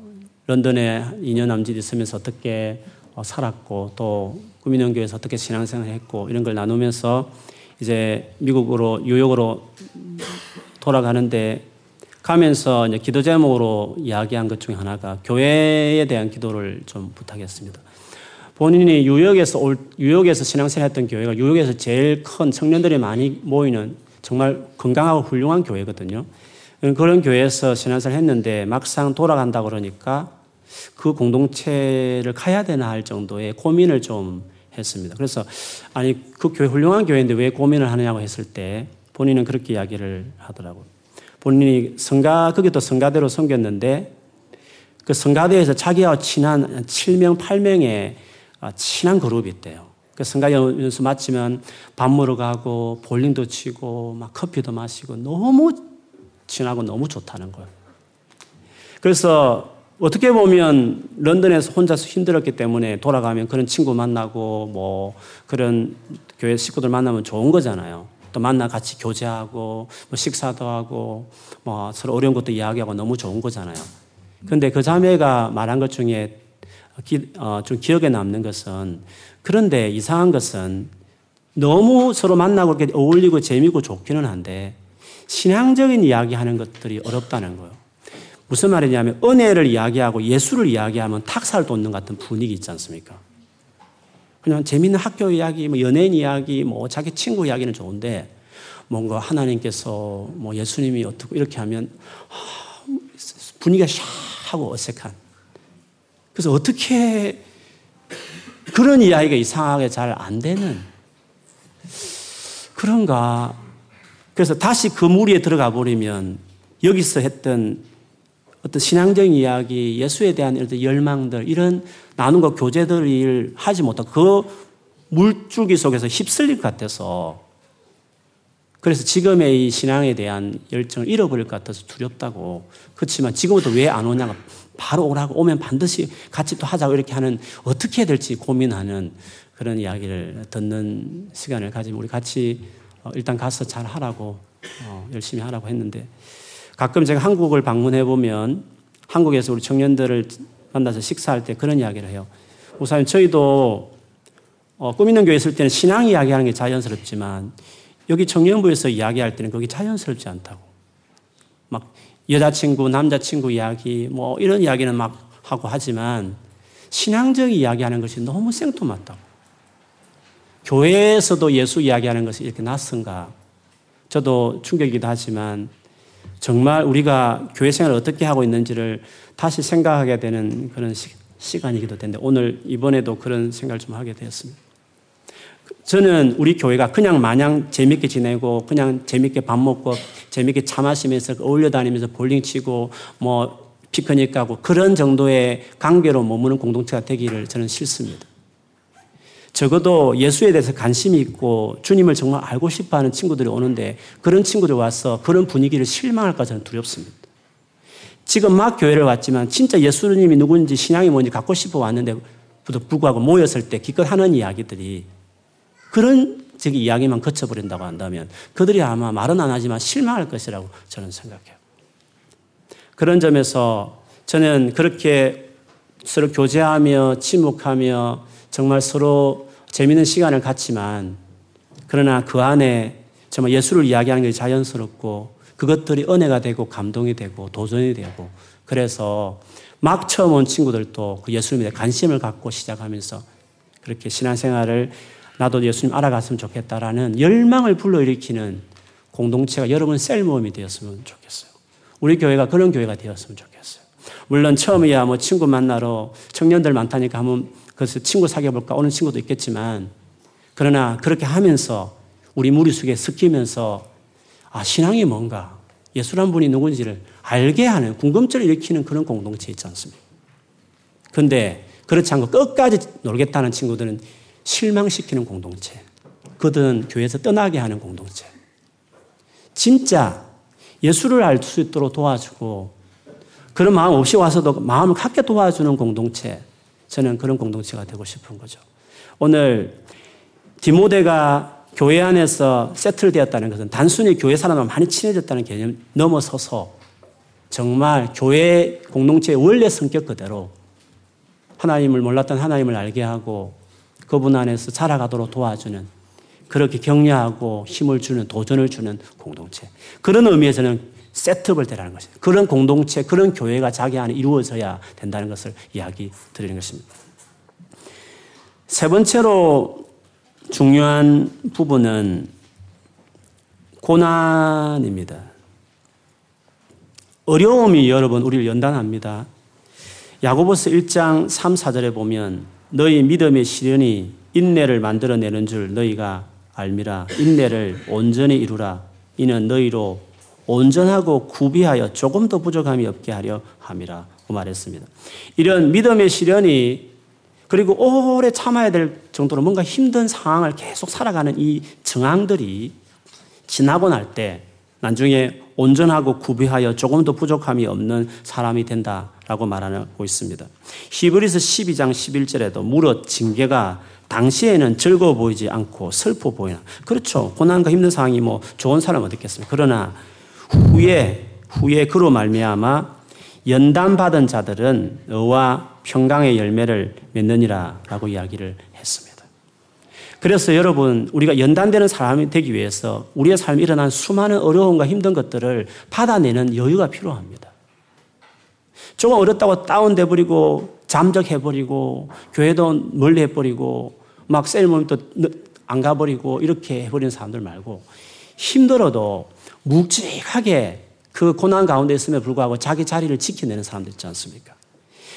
런던에 2년 남짓 있으면서 어떻게 어, 살았고 또 구민영교에서 어떻게 신앙생활 했고 이런 걸 나누면서 이제 미국으로 뉴욕으로 돌아가는데 가면서 이제 기도 제목으로 이야기한 것 중에 하나가 교회에 대한 기도를 좀 부탁했습니다. 본인이 뉴욕에서 올, 뉴욕에서 신앙생활 했던 교회가 뉴욕에서 제일 큰 청년들이 많이 모이는 정말 건강하고 훌륭한 교회거든요. 그런 교회에서 신앙생활 했는데 막상 돌아간다 그러니까 그 공동체를 가야 되나 할 정도의 고민을 좀 했습니다. 그래서 아니 그 교회 훌륭한 교회인데 왜 고민을 하느냐고 했을 때 본인은 그렇게 이야기를 하더라고요. 본인이 성가, 거기도 성가대로 섬겼는데 그 성가대에서 자기와 친한 7명, 8명의 아, 친한 그룹이 있대요. 그 성가 연수 마치면 밥 먹으러 가고 볼링도 치고 막 커피도 마시고 너무 친하고 너무 좋다는 거예요. 그래서 어떻게 보면 런던에서 혼자서 힘들었기 때문에 돌아가면 그런 친구 만나고 뭐 그런 교회 식구들 만나면 좋은 거잖아요. 또 만나 같이 교제하고 뭐 식사도 하고 뭐 서로 어려운 것도 이야기하고 너무 좋은 거잖아요. 근데 그 자매가 말한 것 중에 기, 어, 좀 기억에 남는 것은 그런데 이상한 것은 너무 서로 만나고 이렇게 어울리고 재미고 좋기는 한데 신앙적인 이야기 하는 것들이 어렵다는 거예요. 무슨 말이냐면 은혜를 이야기하고 예수를 이야기하면 탁살 돋는 같은 분위기 있지 않습니까? 그냥 재밌는 학교 이야기, 뭐 연예인 이야기, 뭐 자기 친구 이야기는 좋은데 뭔가 하나님께서 뭐 예수님이 어떻게 이렇게 하면 분위기가 샤하고 어색한. 그래서 어떻게 그런 이야기가 이상하게 잘 안 되는 그런가. 그래서 다시 그 무리에 들어가 버리면 여기서 했던 어떤 신앙적인 이야기, 예수에 대한 어떤 열망들, 이런 나눔과 교제들을 하지 못하고 그 물줄기 속에서 휩쓸릴 것 같아서 그래서 지금의 이 신앙에 대한 열정을 잃어버릴 것 같아서 두렵다고. 그렇지만 지금부터 왜 안 오냐가 바로 오라고 오면 반드시 같이 또 하자고 이렇게 하는 어떻게 해야 될지 고민하는 그런 이야기를 듣는 시간을 가지면 우리 같이 어, 일단 가서 잘 하라고 어, 열심히 하라고 했는데 가끔 제가 한국을 방문해 보면 한국에서 우리 청년들을 만나서 식사할 때 그런 이야기를 해요. 우선 저희도 어, 꿈 있는 교회 있을 때는 신앙 이야기하는 게 자연스럽지만 여기 청년부에서 이야기할 때는 그게 자연스럽지 않다고. 막 여자친구, 남자친구 이야기, 뭐 이런 이야기는 막 하고 하지만 신앙적 이야기하는 것이 너무 생뚱맞다고. 교회에서도 예수 이야기하는 것이 이렇게 낯선가. 저도 충격이기도 하지만 정말 우리가 교회 생활을 어떻게 하고 있는지를 다시 생각하게 되는 그런 시, 간이기도 된데 오늘 이번에도 그런 생각을 좀 하게 되었습니다. 저는 우리 교회가 그냥 마냥 재밌게 지내고 그냥 재밌게 밥 먹고 재밌게 차 마시면서 어울려 다니면서 볼링 치고 뭐 피크닉 가고 그런 정도의 관계로 머무는 공동체가 되기를 저는 싫습니다. 적어도 예수에 대해서 관심이 있고 주님을 정말 알고 싶어 하는 친구들이 오는데 그런 친구들 와서 그런 분위기를 실망할까 저는 두렵습니다. 지금 막 교회를 왔지만 진짜 예수님이 누군지 신앙이 뭔지 갖고 싶어 왔는데 불구하고 모였을 때 기껏 하는 이야기들이 그런 즉 이야기만 거쳐버린다고 한다면 그들이 아마 말은 안 하지만 실망할 것이라고 저는 생각해요. 그런 점에서 저는 그렇게 서로 교제하며 침묵하며 정말 서로 재미있는 시간을 갖지만 그러나 그 안에 정말 예수를 이야기하는 게 자연스럽고 그것들이 은혜가 되고 감동이 되고 도전이 되고 그래서 막 처음 온 친구들도 그 예수님에 관심을 갖고 시작하면서 그렇게 신앙생활을 나도 예수님 알아갔으면 좋겠다라는 열망을 불러일으키는 공동체가 여러분 셀 모임이 되었으면 좋겠어요. 우리 교회가 그런 교회가 되었으면 좋겠어요. 물론 처음이야 뭐 친구 만나러 청년들 많다니까 한번 그래서 친구 사귀어볼까 오는 친구도 있겠지만 그러나 그렇게 하면서 우리 무리 속에 섞이면서 아, 신앙이 뭔가 예수란 분이 누군지를 알게 하는 궁금증을 일으키는 그런 공동체 있지 않습니까? 근데 그렇지 않고 끝까지 놀겠다는 친구들은 실망시키는 공동체. 그들은 교회에서 떠나게 하는 공동체. 진짜 예수를 알 수 있도록 도와주고 그런 마음 없이 와서도 마음을 갖게 도와주는 공동체. 저는 그런 공동체가 되고 싶은 거죠. 오늘 디모데가 교회 안에서 세틀 되었다는 것은 단순히 교회 사람과 많이 친해졌다는 개념 넘어서서 정말 교회 공동체의 원래 성격 그대로 하나님을 몰랐던 하나님을 알게 하고 그분 안에서 살아가도록 도와주는 그렇게 격려하고 힘을 주는 도전을 주는 공동체. 그런 의미에서는 세트업을 되라는 것입니다. 그런 공동체, 그런 교회가 자기 안에 이루어져야 된다는 것을 이야기 드리는 것입니다. 세 번째로 중요한 부분은 고난입니다. 어려움이 여러분 우리를 연단합니다. 야고보스 1장 3, 4절에 보면 너희 믿음의 시련이 인내를 만들어내는 줄 너희가 알미라. 인내를 온전히 이루라. 이는 너희로 온전하고 구비하여 조금 더 부족함이 없게 하려 함이라. 고 말했습니다. 이런 믿음의 시련이 그리고 오래 참아야 될 정도로 뭔가 힘든 상황을 계속 살아가는 이 정황들이 지나고 날 때 나중에 온전하고 구비하여 조금 더 부족함이 없는 사람이 된다라고 말하고 있습니다. 히브리서 12장 11절에도 무릇 징계가 당시에는 즐거워 보이지 않고 슬퍼 보이나. 그렇죠. 고난과 힘든 상황이 뭐 좋은 사람 어디 있겠습니까? 그러나 후에 후에 그로 말미암아 연단 받은 자들은 너와 평강의 열매를 맺느니라라고 이야기를 했습니다. 그래서 여러분, 우리가 연단되는 사람이 되기 위해서 우리의 삶에 일어난 수많은 어려움과 힘든 것들을 받아내는 여유가 필요합니다. 조금 어렵다고 다운돼 버리고 잠적해 버리고 교회도 멀리 해 버리고 막 셀모임도 안 가버리고 이렇게 해버리는 사람들 말고 힘들어도 묵직하게 그 고난 가운데 있음에 불구하고 자기 자리를 지켜내는 사람들 있지 않습니까?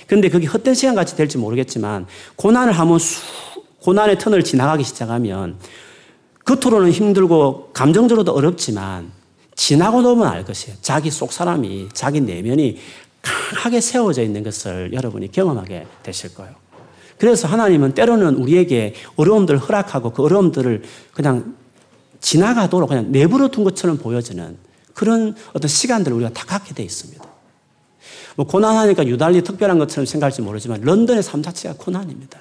근데 그게 헛된 시간 같이 될지 모르겠지만 고난을 하면 수 고난의 턴을 지나가기 시작하면 겉으로는 힘들고 감정적으로도 어렵지만 지나고 나면 알 것이에요. 자기 속 사람이, 자기 내면이 강하게 세워져 있는 것을 여러분이 경험하게 되실 거예요. 그래서 하나님은 때로는 우리에게 어려움들을 허락하고 그 어려움들을 그냥 지나가도록 그냥 내버려 둔 것처럼 보여지는 그런 어떤 시간들을 우리가 다 갖게 돼 있습니다. 뭐 고난하니까 유달리 특별한 것처럼 생각할지 모르지만 런던의 삶 자체가 고난입니다.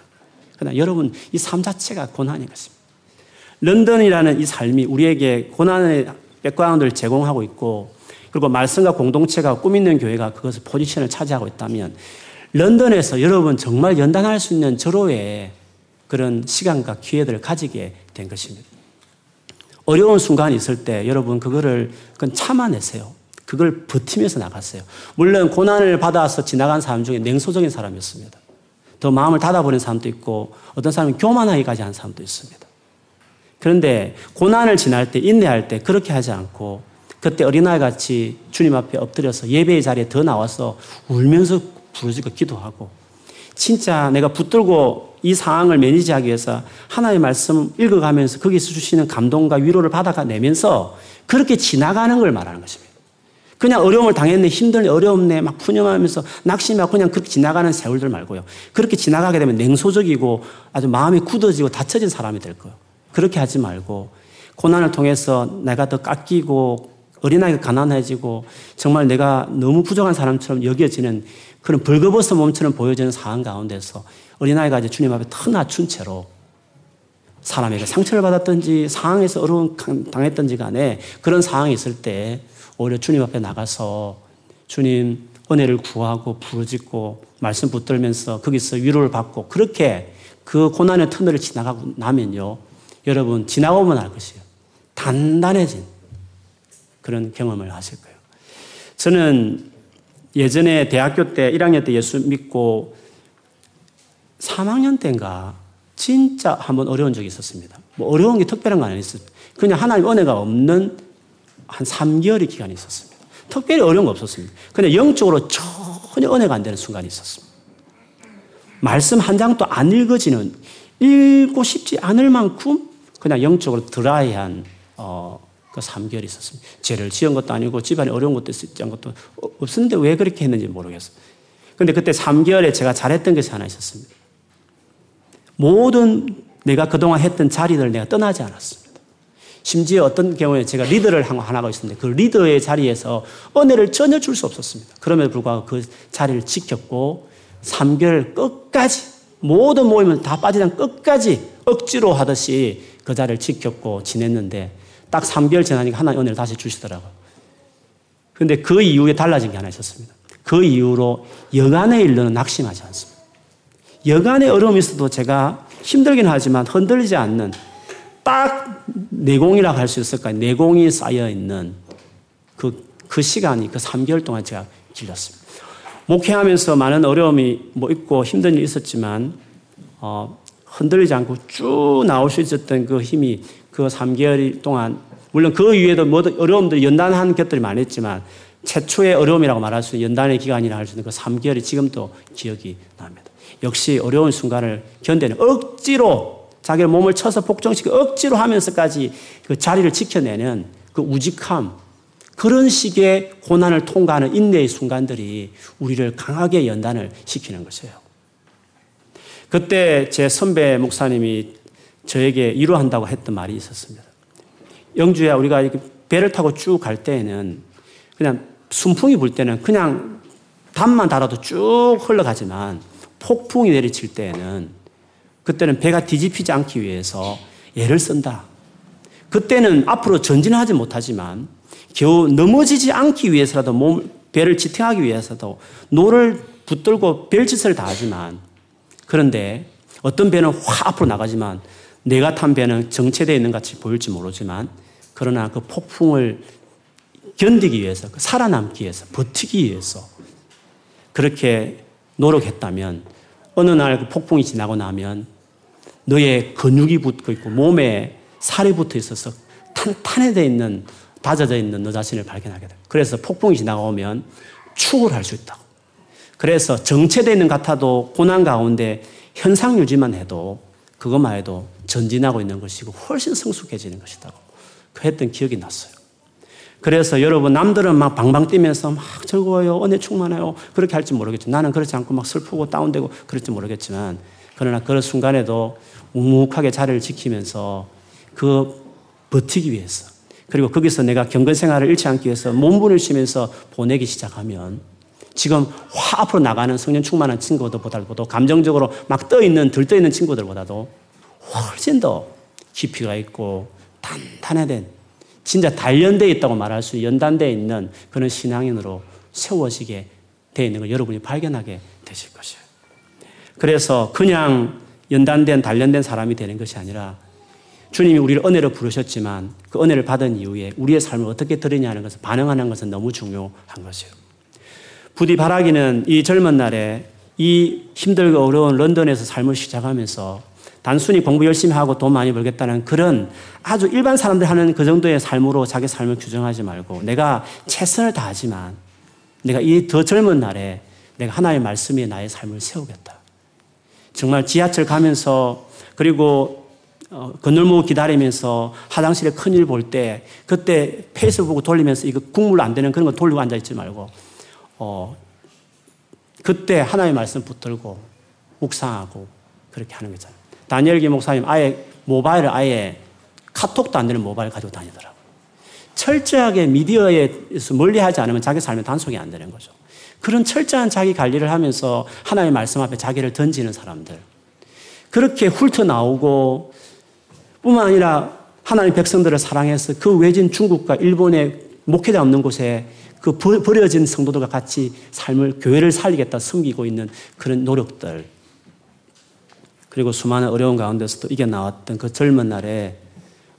그러나 여러분 이 삶 자체가 고난인 것입니다. 런던이라는 이 삶이 우리에게 고난의 백그라운드를 제공하고 있고 그리고 말씀과 공동체가 꿈 있는 교회가 그것을 포지션을 차지하고 있다면 런던에서 여러분 정말 연단할 수 있는 절호의 그런 시간과 기회들을 가지게 된 것입니다. 어려운 순간이 있을 때 여러분 그거를 그건 참아내세요. 그걸 버티면서 나갔어요. 물론 고난을 받아서 지나간 사람 중에 냉소적인 사람이었습니다. 더 마음을 닫아버린 사람도 있고 어떤 사람은 교만하기까지 한 사람도 있습니다. 그런데 고난을 지날 때 인내할 때 그렇게 하지 않고 그때 어린아이 같이 주님 앞에 엎드려서 예배의 자리에 더 나와서 울면서 부르짖고 기도하고 진짜 내가 붙들고 이 상황을 매니지하기 위해서 하나의 말씀 읽어가면서 거기서 주시는 감동과 위로를 받아내면서 그렇게 지나가는 걸 말하는 것입니다. 그냥 어려움을 당했네, 힘들네, 어려움네, 막 푸념하면서 낙심하고 그냥 그렇게 지나가는 세월들 말고요. 그렇게 지나가게 되면 냉소적이고 아주 마음이 굳어지고 닫혀진 사람이 될 거예요. 그렇게 하지 말고 고난을 통해서 내가 더 깎이고 어린아이가 가난해지고 정말 내가 너무 부족한 사람처럼 여겨지는 그런 벌거벗은 몸처럼 보여지는 상황 가운데서 어린아이가 이제 주님 앞에 터 낮춘 채로 사람에게 상처를 받았든지 상황에서 어려움 당했든지 간에 그런 상황이 있을 때 오히려 주님 앞에 나가서 주님 은혜를 구하고 부르짖고 말씀 붙들면서 거기서 위로를 받고 그렇게 그 고난의 터널을 지나가고 나면요. 여러분 지나고만 알 것이에요. 단단해진 그런 경험을 하실 거예요. 저는 예전에 대학교 때 1학년 때 예수 믿고 3학년 때인가 진짜 한번 어려운 적이 있었습니다. 뭐 어려운 게 특별한 건 아니었어요. 그냥 하나님 은혜가 없는 한 3개월의 기간이 있었습니다. 특별히 어려운 거 없었습니다. 근데 영적으로 전혀 은혜가 안 되는 순간이 있었습니다. 말씀 한 장도 안 읽어지는, 읽고 싶지 않을 만큼 그냥 영적으로 드라이한, 어, 그 3개월이 있었습니다. 죄를 지은 것도 아니고 집안에 어려운 것도 있지 않은 것도 없었는데 왜 그렇게 했는지 모르겠어요. 근데 그때 3개월에 제가 잘했던 것이 하나 있었습니다. 모든 내가 그동안 했던 자리를 내가 떠나지 않았습니다. 심지어 어떤 경우에 제가 리더를 한 하나가 있었는데 그 리더의 자리에서 은혜를 전혀 줄 수 없었습니다. 그럼에도 불구하고 그 자리를 지켰고 3개월 끝까지 모든 모임을 다 빠지지 끝까지 억지로 하듯이 그 자리를 지켰고 지냈는데 딱 3개월 지나니까 하나님 은혜를 다시 주시더라고요. 근데 그 이후에 달라진 게 하나 있었습니다. 그 이후로 여간의 일로는 낙심하지 않습니다. 여간의 어려움이 있어도 제가 힘들긴 하지만 흔들리지 않는 딱 내공이라고 할 수 있을까요? 내공이 쌓여 있는 그, 그 시간이 그 3개월 동안 제가 길렀습니다. 목회하면서 많은 어려움이 뭐 있고 힘든 일이 있었지만, 어, 흔들리지 않고 쭉 나올 수 있었던 그 힘이 그 3개월 동안, 물론 그 위에도 어려움들 연단한 것들이 많았지만, 최초의 어려움이라고 말할 수 있는 연단의 기간이라 할 수 있는 그 3개월이 지금도 기억이 납니다. 역시 어려운 순간을 견디는 억지로 자기의 몸을 쳐서 복종시켜 억지로 하면서까지 그 자리를 지켜내는 그 우직함, 그런 식의 고난을 통과하는 인내의 순간들이 우리를 강하게 연단을 시키는 것이에요. 그때 제 선배 목사님이 저에게 위로한다고 했던 말이 있었습니다. 영주야, 우리가 배를 타고 쭉 갈 때에는 그냥 순풍이 불 때는 그냥 담만 달아도 쭉 흘러가지만 폭풍이 내리칠 때에는 그때는 배가 뒤집히지 않기 위해서 애를 쓴다. 그때는 앞으로 전진하지 못하지만 겨우 넘어지지 않기 위해서라도 몸, 배를 지탱하기 위해서도 노를 붙들고 별짓을 다 하지만 그런데 어떤 배는 확 앞으로 나가지만 내가 탄 배는 정체되어 있는 같이 보일지 모르지만 그러나 그 폭풍을 견디기 위해서 그 살아남기 위해서 버티기 위해서 그렇게 노력했다면 어느 날 그 폭풍이 지나고 나면 너의 근육이 붙고 있고 몸에 살이 붙어 있어서 탄탄해져 있는 다져져 있는 너 자신을 발견하게 돼. 그래서 폭풍이 지나가면 축을 할 수 있다고. 그래서 정체되어 있는 같아도 고난 가운데 현상 유지만 해도 그것만 해도 전진하고 있는 것이고 훨씬 성숙해지는 것이다고 그 했던 기억이 났어요. 그래서 여러분 남들은 막 방방 뛰면서 막 즐거워요, 은혜 충만해요. 그렇게 할지 모르겠지만 나는 그렇지 않고 막 슬프고 다운되고 그럴지 모르겠지만 그러나 그런 순간에도 묵묵하게 자리를 지키면서 그 버티기 위해서 그리고 거기서 내가 경건 생활을 잃지 않기 위해서 몸부림을 치면서 보내기 시작하면 지금 확 앞으로 나가는 성령 충만한 친구들보다도 감정적으로 막 떠 있는, 들떠 있는 친구들보다도 훨씬 더 깊이가 있고 단단해된 진짜 단련되어 있다고 말할 수 연단되어 있는 그런 신앙인으로 세워지게 되어 있는 걸 여러분이 발견하게 되실 것이에요. 그래서 그냥 연단된, 단련된 사람이 되는 것이 아니라 주님이 우리를 은혜로 부르셨지만 그 은혜를 받은 이후에 우리의 삶을 어떻게 들으냐는 것을 반응하는 것은 너무 중요한 것이에요. 부디 바라기는 이 젊은 날에 이 힘들고 어려운 런던에서 삶을 시작하면서 단순히 공부 열심히 하고 돈 많이 벌겠다는 그런 아주 일반 사람들 하는 그 정도의 삶으로 자기 삶을 규정하지 말고 내가 최선을 다하지만 내가 이 더 젊은 날에 내가 하나의 말씀에 나의 삶을 세우겠다. 정말 지하철 가면서 그리고 어, 건널목 기다리면서 화장실에 큰일 볼 때 그때 페이스북 돌리면서 이거 국물 안 되는 그런 거 돌리고 앉아있지 말고 어, 그때 하나의 말씀 붙들고 묵상하고 그렇게 하는 거잖아요. 다니엘기 목사님 아예 모바일을 아예 카톡도 안 되는 모바일 가지고 다니더라고요. 철저하게 미디어에서 멀리 하지 않으면 자기 삶에 단속이 안 되는 거죠. 그런 철저한 자기 관리를 하면서 하나님의 말씀 앞에 자기를 던지는 사람들. 그렇게 훑어 나오고 뿐만 아니라 하나님 백성들을 사랑해서 그 외진 중국과 일본의 목회자 없는 곳에 그 버려진 성도들과 같이 삶을, 교회를 살리겠다 섬기고 있는 그런 노력들. 그리고 수많은 어려운 가운데서도 이겨 나왔던 그 젊은 날에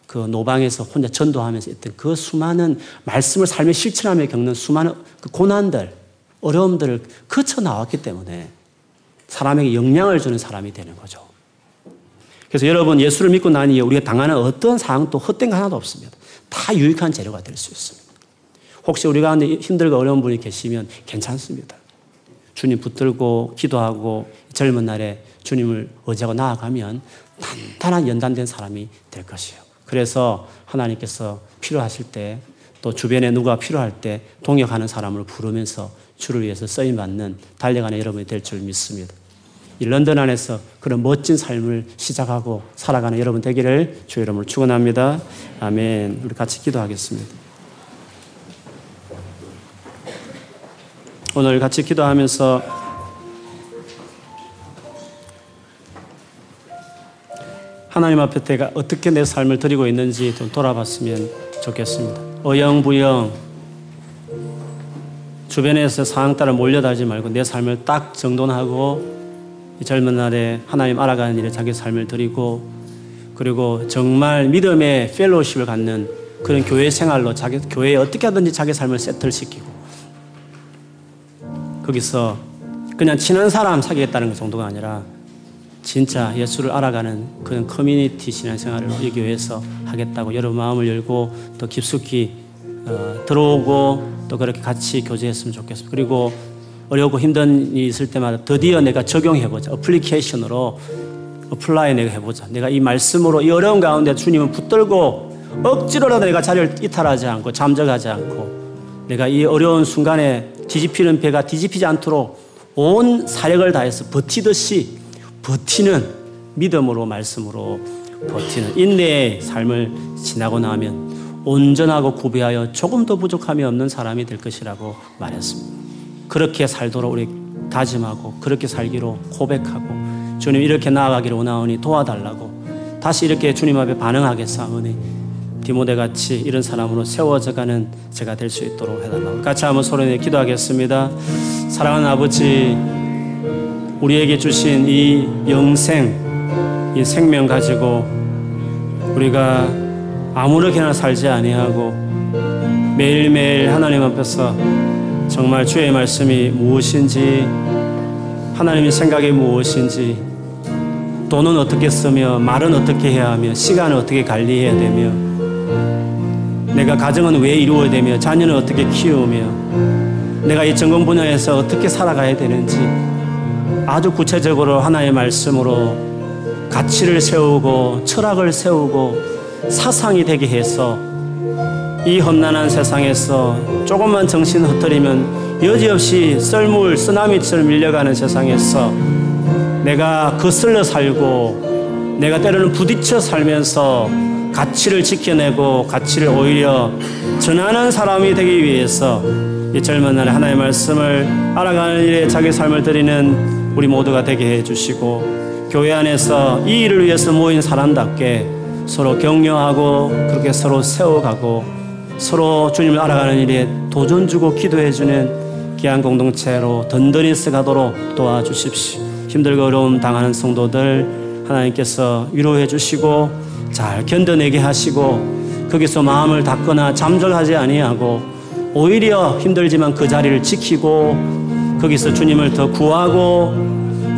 그 노방에서 혼자 전도하면서 있던 그 수많은 말씀을 삶에 실천하며 겪는 수많은 그 고난들, 어려움들을 거쳐 나왔기 때문에 사람에게 영향을 주는 사람이 되는 거죠. 그래서 여러분 예수를 믿고 난 이후에 우리가 당하는 어떤 상황도 헛된 거 하나도 없습니다. 다 유익한 재료가 될 수 있습니다. 혹시 우리 가운데 힘들고 어려운 분이 계시면 괜찮습니다. 주님 붙들고 기도하고 젊은 날에 주님을 의지하고 나아가면 단단한 연단된 사람이 될 것이에요. 그래서 하나님께서 필요하실 때 또 주변에 누가 필요할 때 동역하는 사람을 부르면서 주를 위해서 쓰임 받는 달려가는 여러분이 될 줄 믿습니다. 이 런던 안에서 그런 멋진 삶을 시작하고 살아가는 여러분 되기를 주 이름으로 축원합니다. 아멘. 우리 같이 기도하겠습니다. 오늘 같이 기도하면서 하나님 앞에 내가 어떻게 내 삶을 드리고 있는지 좀 돌아봤으면 좋겠습니다. 어영부영 주변에서 상황 따라 몰려다지 말고 내 삶을 딱 정돈하고 젊은 날에 하나님 알아가는 일에 자기 삶을 드리고 그리고 정말 믿음의 fellowship을 갖는 그런 교회 생활로 자기 교회에 어떻게 하든지 자기 삶을 settle을 시키고 거기서 그냥 친한 사람 사귀겠다는 그 정도가 아니라 진짜 예수를 알아가는 그런 커뮤니티 신앙생활을 이 교회에서 하겠다고 여러 마음을 열고 더 깊숙이 어, 들어오고 또 그렇게 같이 교제했으면 좋겠습니다. 그리고 어렵고 힘든 일이 있을 때마다 드디어 내가 적용해보자. application으로 apply 내가 해보자. 내가 이 말씀으로 이 어려운 가운데 주님을 붙들고 억지로라도 내가 자리를 이탈하지 않고 잠적하지 않고 내가 이 어려운 순간에 뒤집히는 배가 뒤집히지 않도록 온 사력을 다해서 버티듯이 버티는 믿음으로 말씀으로 버티는 인내의 삶을 지나고 나면 온전하고 구비하여 조금도 부족함이 없는 사람이 될 것이라고 말했습니다. 그렇게 살도록 우리 다짐하고 그렇게 살기로 고백하고 주님 이렇게 나아가기를 원하오니 도와달라고 다시 이렇게 주님 앞에 반응하겠사오니 디모데 같이 이런 사람으로 세워져가는 제가 될 수 있도록 해달라고 같이 한번 소리내 기도하겠습니다. 사랑하는 아버지 우리에게 주신 이 영생, 이 생명 가지고 우리가 아무렇게나 살지 아니하고 매일매일 하나님 앞에서 정말 주의 말씀이 무엇인지 하나님의 생각이 무엇인지 돈은 어떻게 쓰며 말은 어떻게 해야 하며 시간을 어떻게 관리해야 되며 내가 가정은 왜 이루어야 되며 자녀는 어떻게 키우며 내가 이 전공 분야에서 어떻게 살아가야 되는지 아주 구체적으로 하나의 말씀으로 가치를 세우고 철학을 세우고 사상이 되게 해서 이 험난한 세상에서 조금만 정신 흐트리면 여지없이 썰물, 쓰나미처럼 밀려가는 세상에서 내가 거슬러 살고 내가 때로는 부딪혀 살면서 가치를 지켜내고 가치를 오히려 전하는 사람이 되기 위해서 이 젊은 날에 하나의 말씀을 알아가는 일에 자기 삶을 드리는 우리 모두가 되게 해 주시고 교회 안에서 이 일을 위해서 모인 사람답게 서로 격려하고 그렇게 서로 세워가고 서로 주님을 알아가는 일에 도전 주고 기도해 주는 귀한 공동체로 든든히 쓰가도록 도와주십시오. 힘들고 어려움 당하는 성도들 하나님께서 위로해 주시고 잘 견뎌내게 하시고 거기서 마음을 닫거나 잠적하지 아니하고 오히려 힘들지만 그 자리를 지키고 거기서 주님을 더 구하고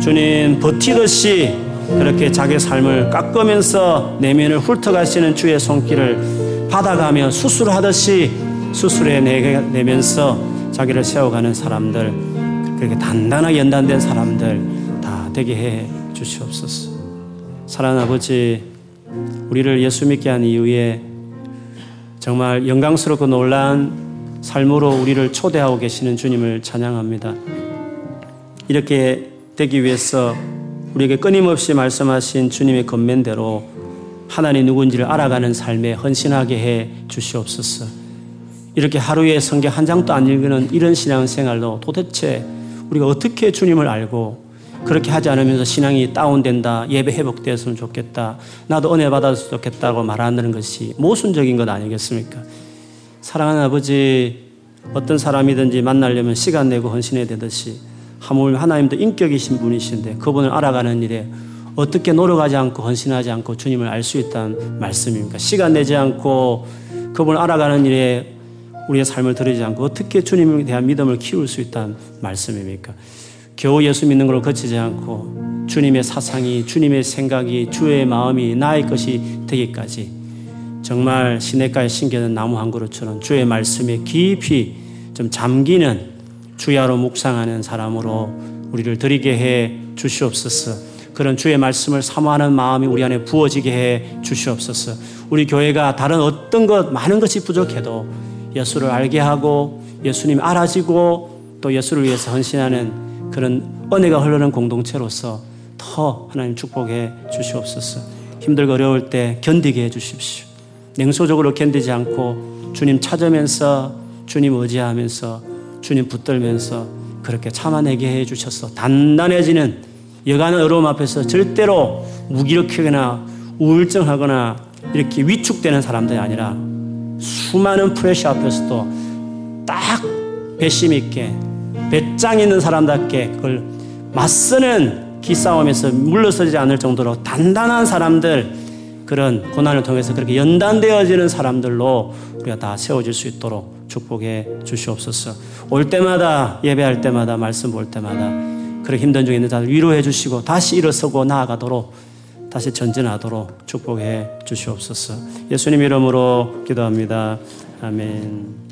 주님 버티듯이 그렇게 자기 삶을 깎으면서 내면을 훑어가시는 주의 손길을 받아가며 수술하듯이 수술해 내면서 자기를 세워가는 사람들 그렇게 단단하게 연단된 사람들 다 되게 해 주시옵소서. 사랑하는 아버지 우리를 예수 믿게 한 이후에 정말 영광스럽고 놀란 삶으로 우리를 초대하고 계시는 주님을 찬양합니다. 이렇게 되기 위해서 우리에게 끊임없이 말씀하신 주님의 건면대로 하나님 누군지를 알아가는 삶에 헌신하게 해 주시옵소서. 이렇게 하루에 성경 한 장도 안 읽는 이런 신앙생활도 도대체 우리가 어떻게 주님을 알고 그렇게 하지 않으면서 신앙이 다운된다, 예배 회복되었으면 좋겠다, 나도 은혜 받았으면 좋겠다고 말하는 것이 모순적인 것 아니겠습니까? 사랑하는 아버지, 어떤 사람이든지 만나려면 시간 내고 헌신해야 되듯이 하물 하나님도 인격이신 분이신데 그분을 알아가는 일에 어떻게 노력하지 않고 헌신하지 않고 주님을 알 수 있다는 말씀입니까? 시간 내지 않고 그분을 알아가는 일에 우리의 삶을 들이지 않고 어떻게 주님에 대한 믿음을 키울 수 있다는 말씀입니까? 겨우 예수 믿는 걸로 거치지 않고 주님의 사상이, 주님의 생각이, 주의 마음이 나의 것이 되기까지 정말 시냇가에 심겨는 나무 한 그루처럼 주의 말씀에 깊이 좀 잠기는 주야로 묵상하는 사람으로 우리를 드리게 해 주시옵소서. 그런 주의 말씀을 사모하는 마음이 우리 안에 부어지게 해 주시옵소서. 우리 교회가 다른 어떤 것, 많은 것이 부족해도 예수를 알게 하고 예수님 알아지고 또 예수를 위해서 헌신하는 그런 은혜가 흐르는 공동체로서 더 하나님 축복해 주시옵소서. 힘들고 어려울 때 견디게 해 주십시오. 냉소적으로 견디지 않고 주님 찾으면서 주님 의지하면서 주님 붙들면서 그렇게 참아내게 해 주셔서 단단해지는 여간의 어려움 앞에서 절대로 무기력하거나 우울증하거나 이렇게 위축되는 사람들이 아니라 수많은 프레시 앞에서도 딱 배심 있게 배짱 있는 사람답게 그걸 맞서는 기싸움에서 물러서지 않을 정도로 단단한 사람들 그런 고난을 통해서 그렇게 연단되어지는 사람들로 우리가 다 세워질 수 있도록 축복해 주시옵소서. 올 때마다 예배할 때마다 말씀 볼 때마다 그렇게 힘든 중에 있는 자들 위로해 주시고 다시 일어서고 나아가도록 다시 전진하도록 축복해 주시옵소서. 예수님 이름으로 기도합니다. 아멘.